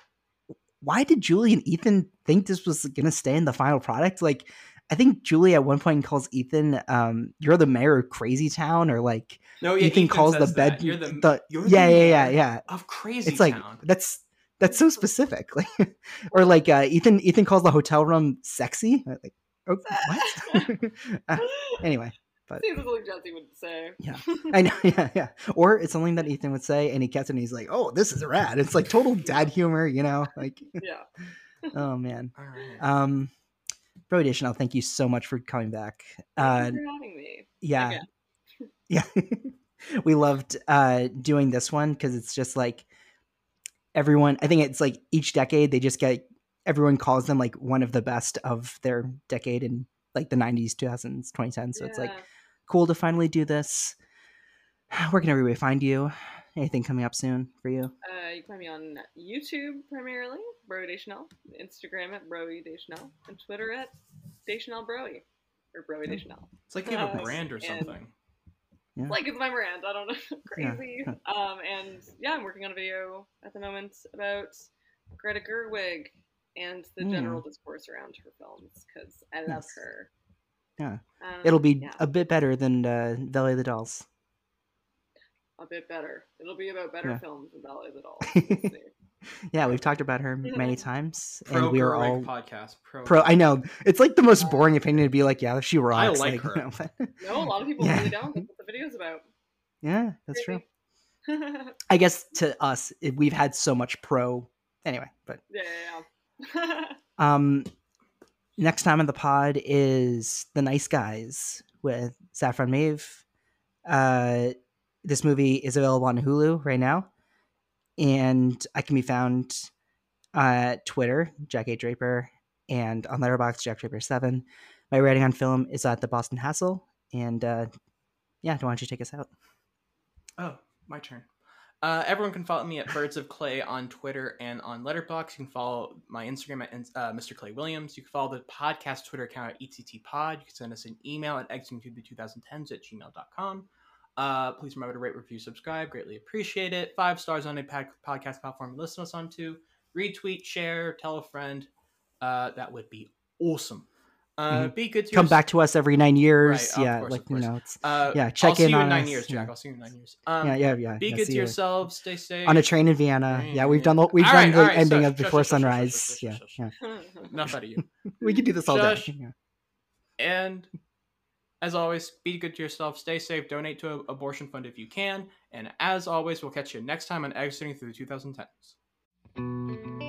why did julie and ethan think this was gonna stay in the final product like i think julie at one point calls ethan um you're the mayor of crazy town or like No, yeah, ethan, calls the bed. You're the, the you're yeah the yeah yeah yeah of crazy it's like town. that's that's so specific [LAUGHS] like or like uh ethan ethan calls the hotel room sexy like oh, what [LAUGHS] [LAUGHS] Uh, anyway but Seems like Jesse would say. yeah [LAUGHS] i know yeah yeah or it's something that ethan would say and he gets it and he's like oh this is rad it's like total dad humor you know like Yeah. oh man All right. um Broey Deschanel, thank you so much for coming back uh for having me. yeah yeah we loved uh doing this one because it's just like everyone i think it's like each decade they just get everyone calls them like one of the best of their decade in like the 90s 2000s 2010s so it's like cool to finally do this [SIGHS] where can everybody find you anything coming up soon for you Uh, you can find me on YouTube primarily, Broey Deschanel, Instagram at Broey Deschanel, and Twitter at Deschanel Broey or Broey Deschanel. It's like you have a Uh, brand or and- something. Yeah. Like it's my brand. I don't know, [LAUGHS] Yeah. crazy. Um, and yeah, I'm working on a video at the moment about Greta Gerwig and the Mm. general discourse around her films because I love Nice. her. Yeah. Um, it'll be yeah, a bit better than uh valley of the dolls a bit better. It'll be about better Yeah. films than Valley of the Dolls. We'll [LAUGHS] yeah we've talked about her many [LAUGHS] times Pro and we are all podcast. Pro. pro i know it's like the most boring opinion to be like yeah if she rocks I like you her. know, [LAUGHS] no, a lot of people Yeah. really don't. That's what the video's about. yeah that's true I guess to us, we've had so much pro anyway. But yeah, yeah, yeah. [LAUGHS] um, next time on the pod is the Nice Guys with Saffron Maeve. Uh, this movie is available on Hulu right now, and I can be found at Twitter, Jack A Draper, and on Letterboxd, Jack Draper Seven. my rating on film is at the Boston Hassle. And uh, yeah, why don't you take us out? Oh, my turn. Uh, everyone can follow me at Birds of Clay on Twitter and on Letterboxd. You can follow my Instagram at uh, Mr. Clay Williams. You can follow the podcast Twitter account at ETT Pod. You can send us an email at exitingtothe2010s at gmail.com. Uh, please remember to rate, review, subscribe. Greatly appreciate it. Five stars on a podcast platform you listen us on to. Retweet, share, tell a friend. Uh, that would be awesome. Uh, Mhm. Be good to Come back to us every nine years. Right, yeah, course, like you know, it's Uh, yeah. I'll Check see in you on in nine us, years, Jack. yeah. I'll see you in nine years. Um, yeah, yeah, yeah. Be yeah, good to you. yourselves. Stay safe. On a train in Vienna. Yeah, we've done the, we've All done right, the right, ending shush, of Before shush, Sunrise. shush, yeah, yeah. [LAUGHS] Enough out of you. [LAUGHS] We could do this all day. Yeah. And as always, be good to yourself. Stay safe. Donate to a abortion fund if you can. And as always, we'll catch you next time on Exiting Through the 2010s.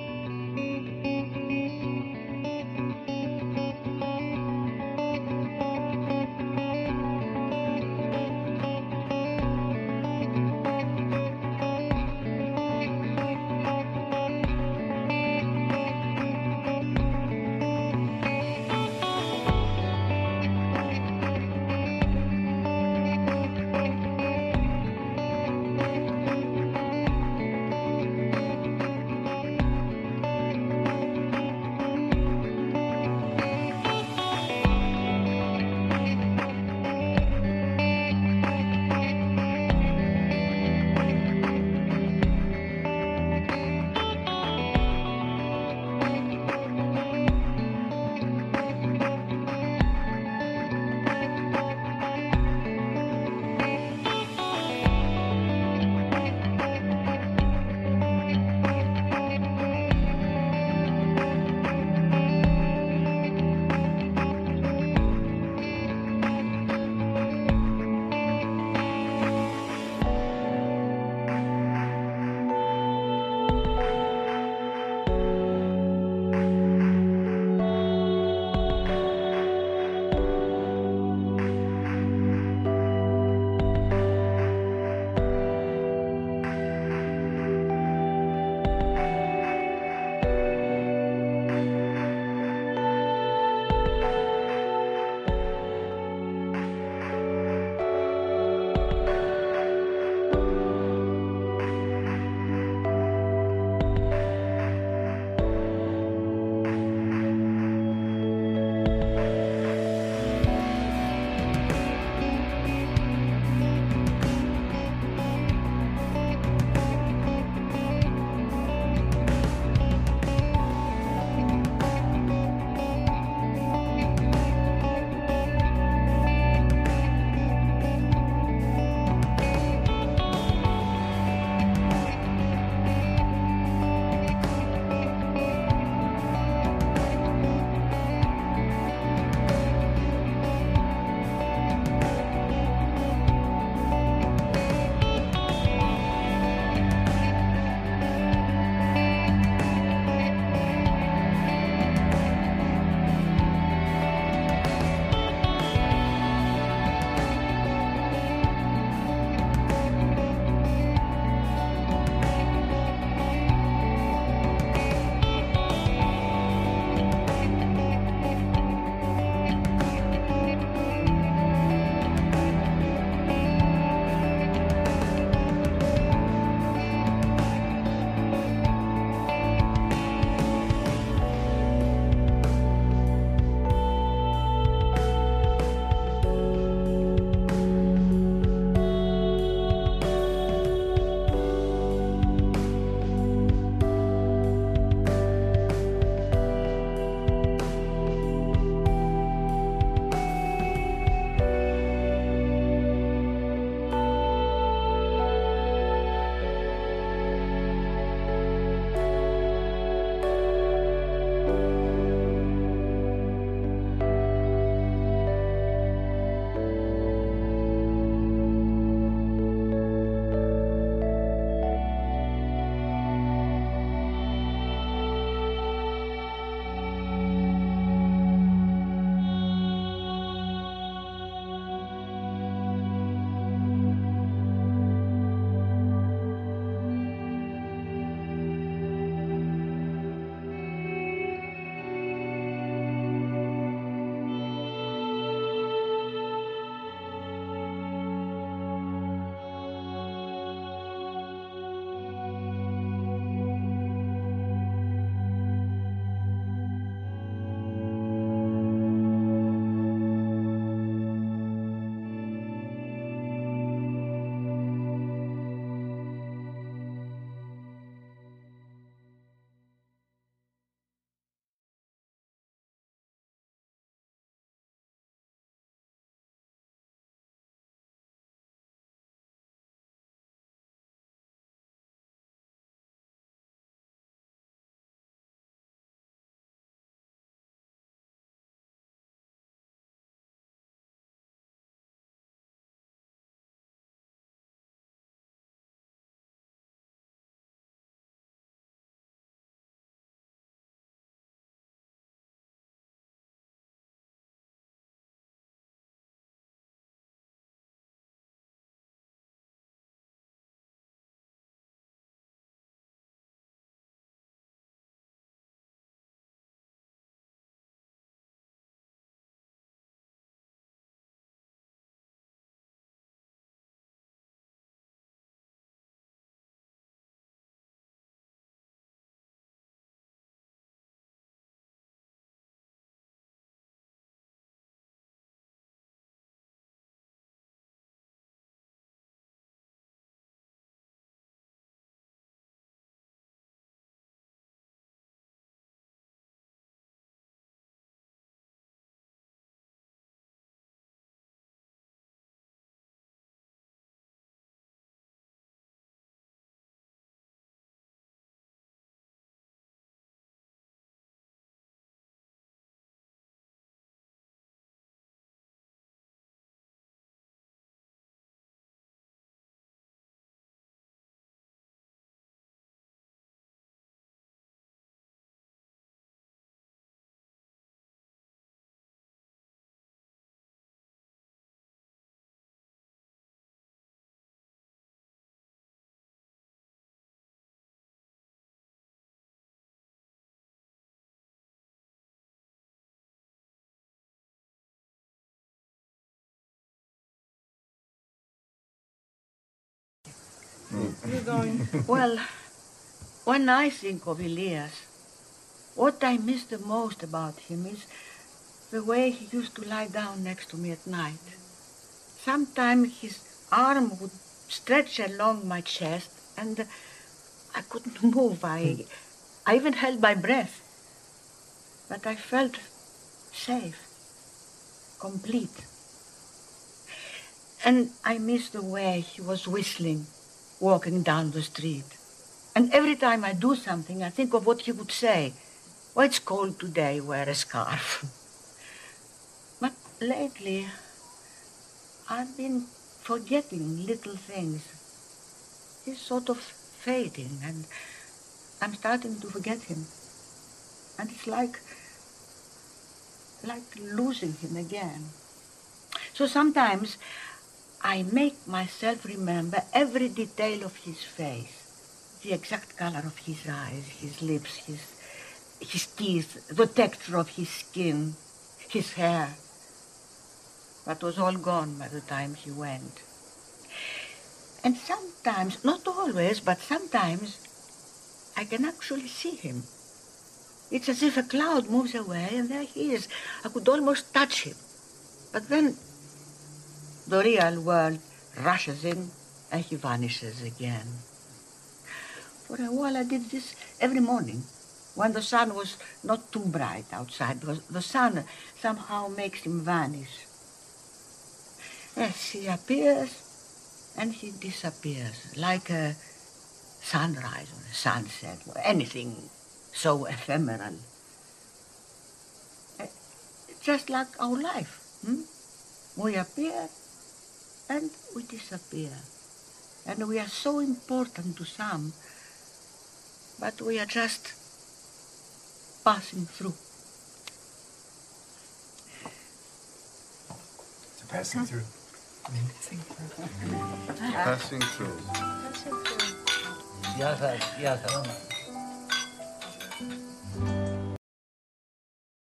You're going. well, when I think of Elias, what I miss the most about him is the way he used to lie down next to me at night. Sometimes his arm would stretch along my chest, and I couldn't [LAUGHS] move. I, I even held my breath. But I felt safe, complete. And I miss the way he was whistling, walking down the street. And every time I do something, I think of what he would say. Well, it's cold today, wear a scarf. [LAUGHS] but lately, I've been forgetting little things. He's sort of fading, and I'm starting to forget him. And it's like, like losing him again. So sometimes I make myself remember every detail of his face. The exact color of his eyes, his lips, his, his teeth, the texture of his skin, his hair. That was all gone by the time he went. And sometimes, not always, but sometimes, I can actually see him. It's as if a cloud moves away and there he is. I could almost touch him. But then the real world rushes in and he vanishes again. For a while I did this every morning when the sun was not too bright outside because the sun somehow makes him vanish. Yes, he appears and he disappears like a sunrise or a sunset or anything so ephemeral. Eh, Just like our life. Hmm? We appear and we disappear. And we are so important to some, but we are just passing through. To passing through. Passing through. Yes, sir. Yes, sir.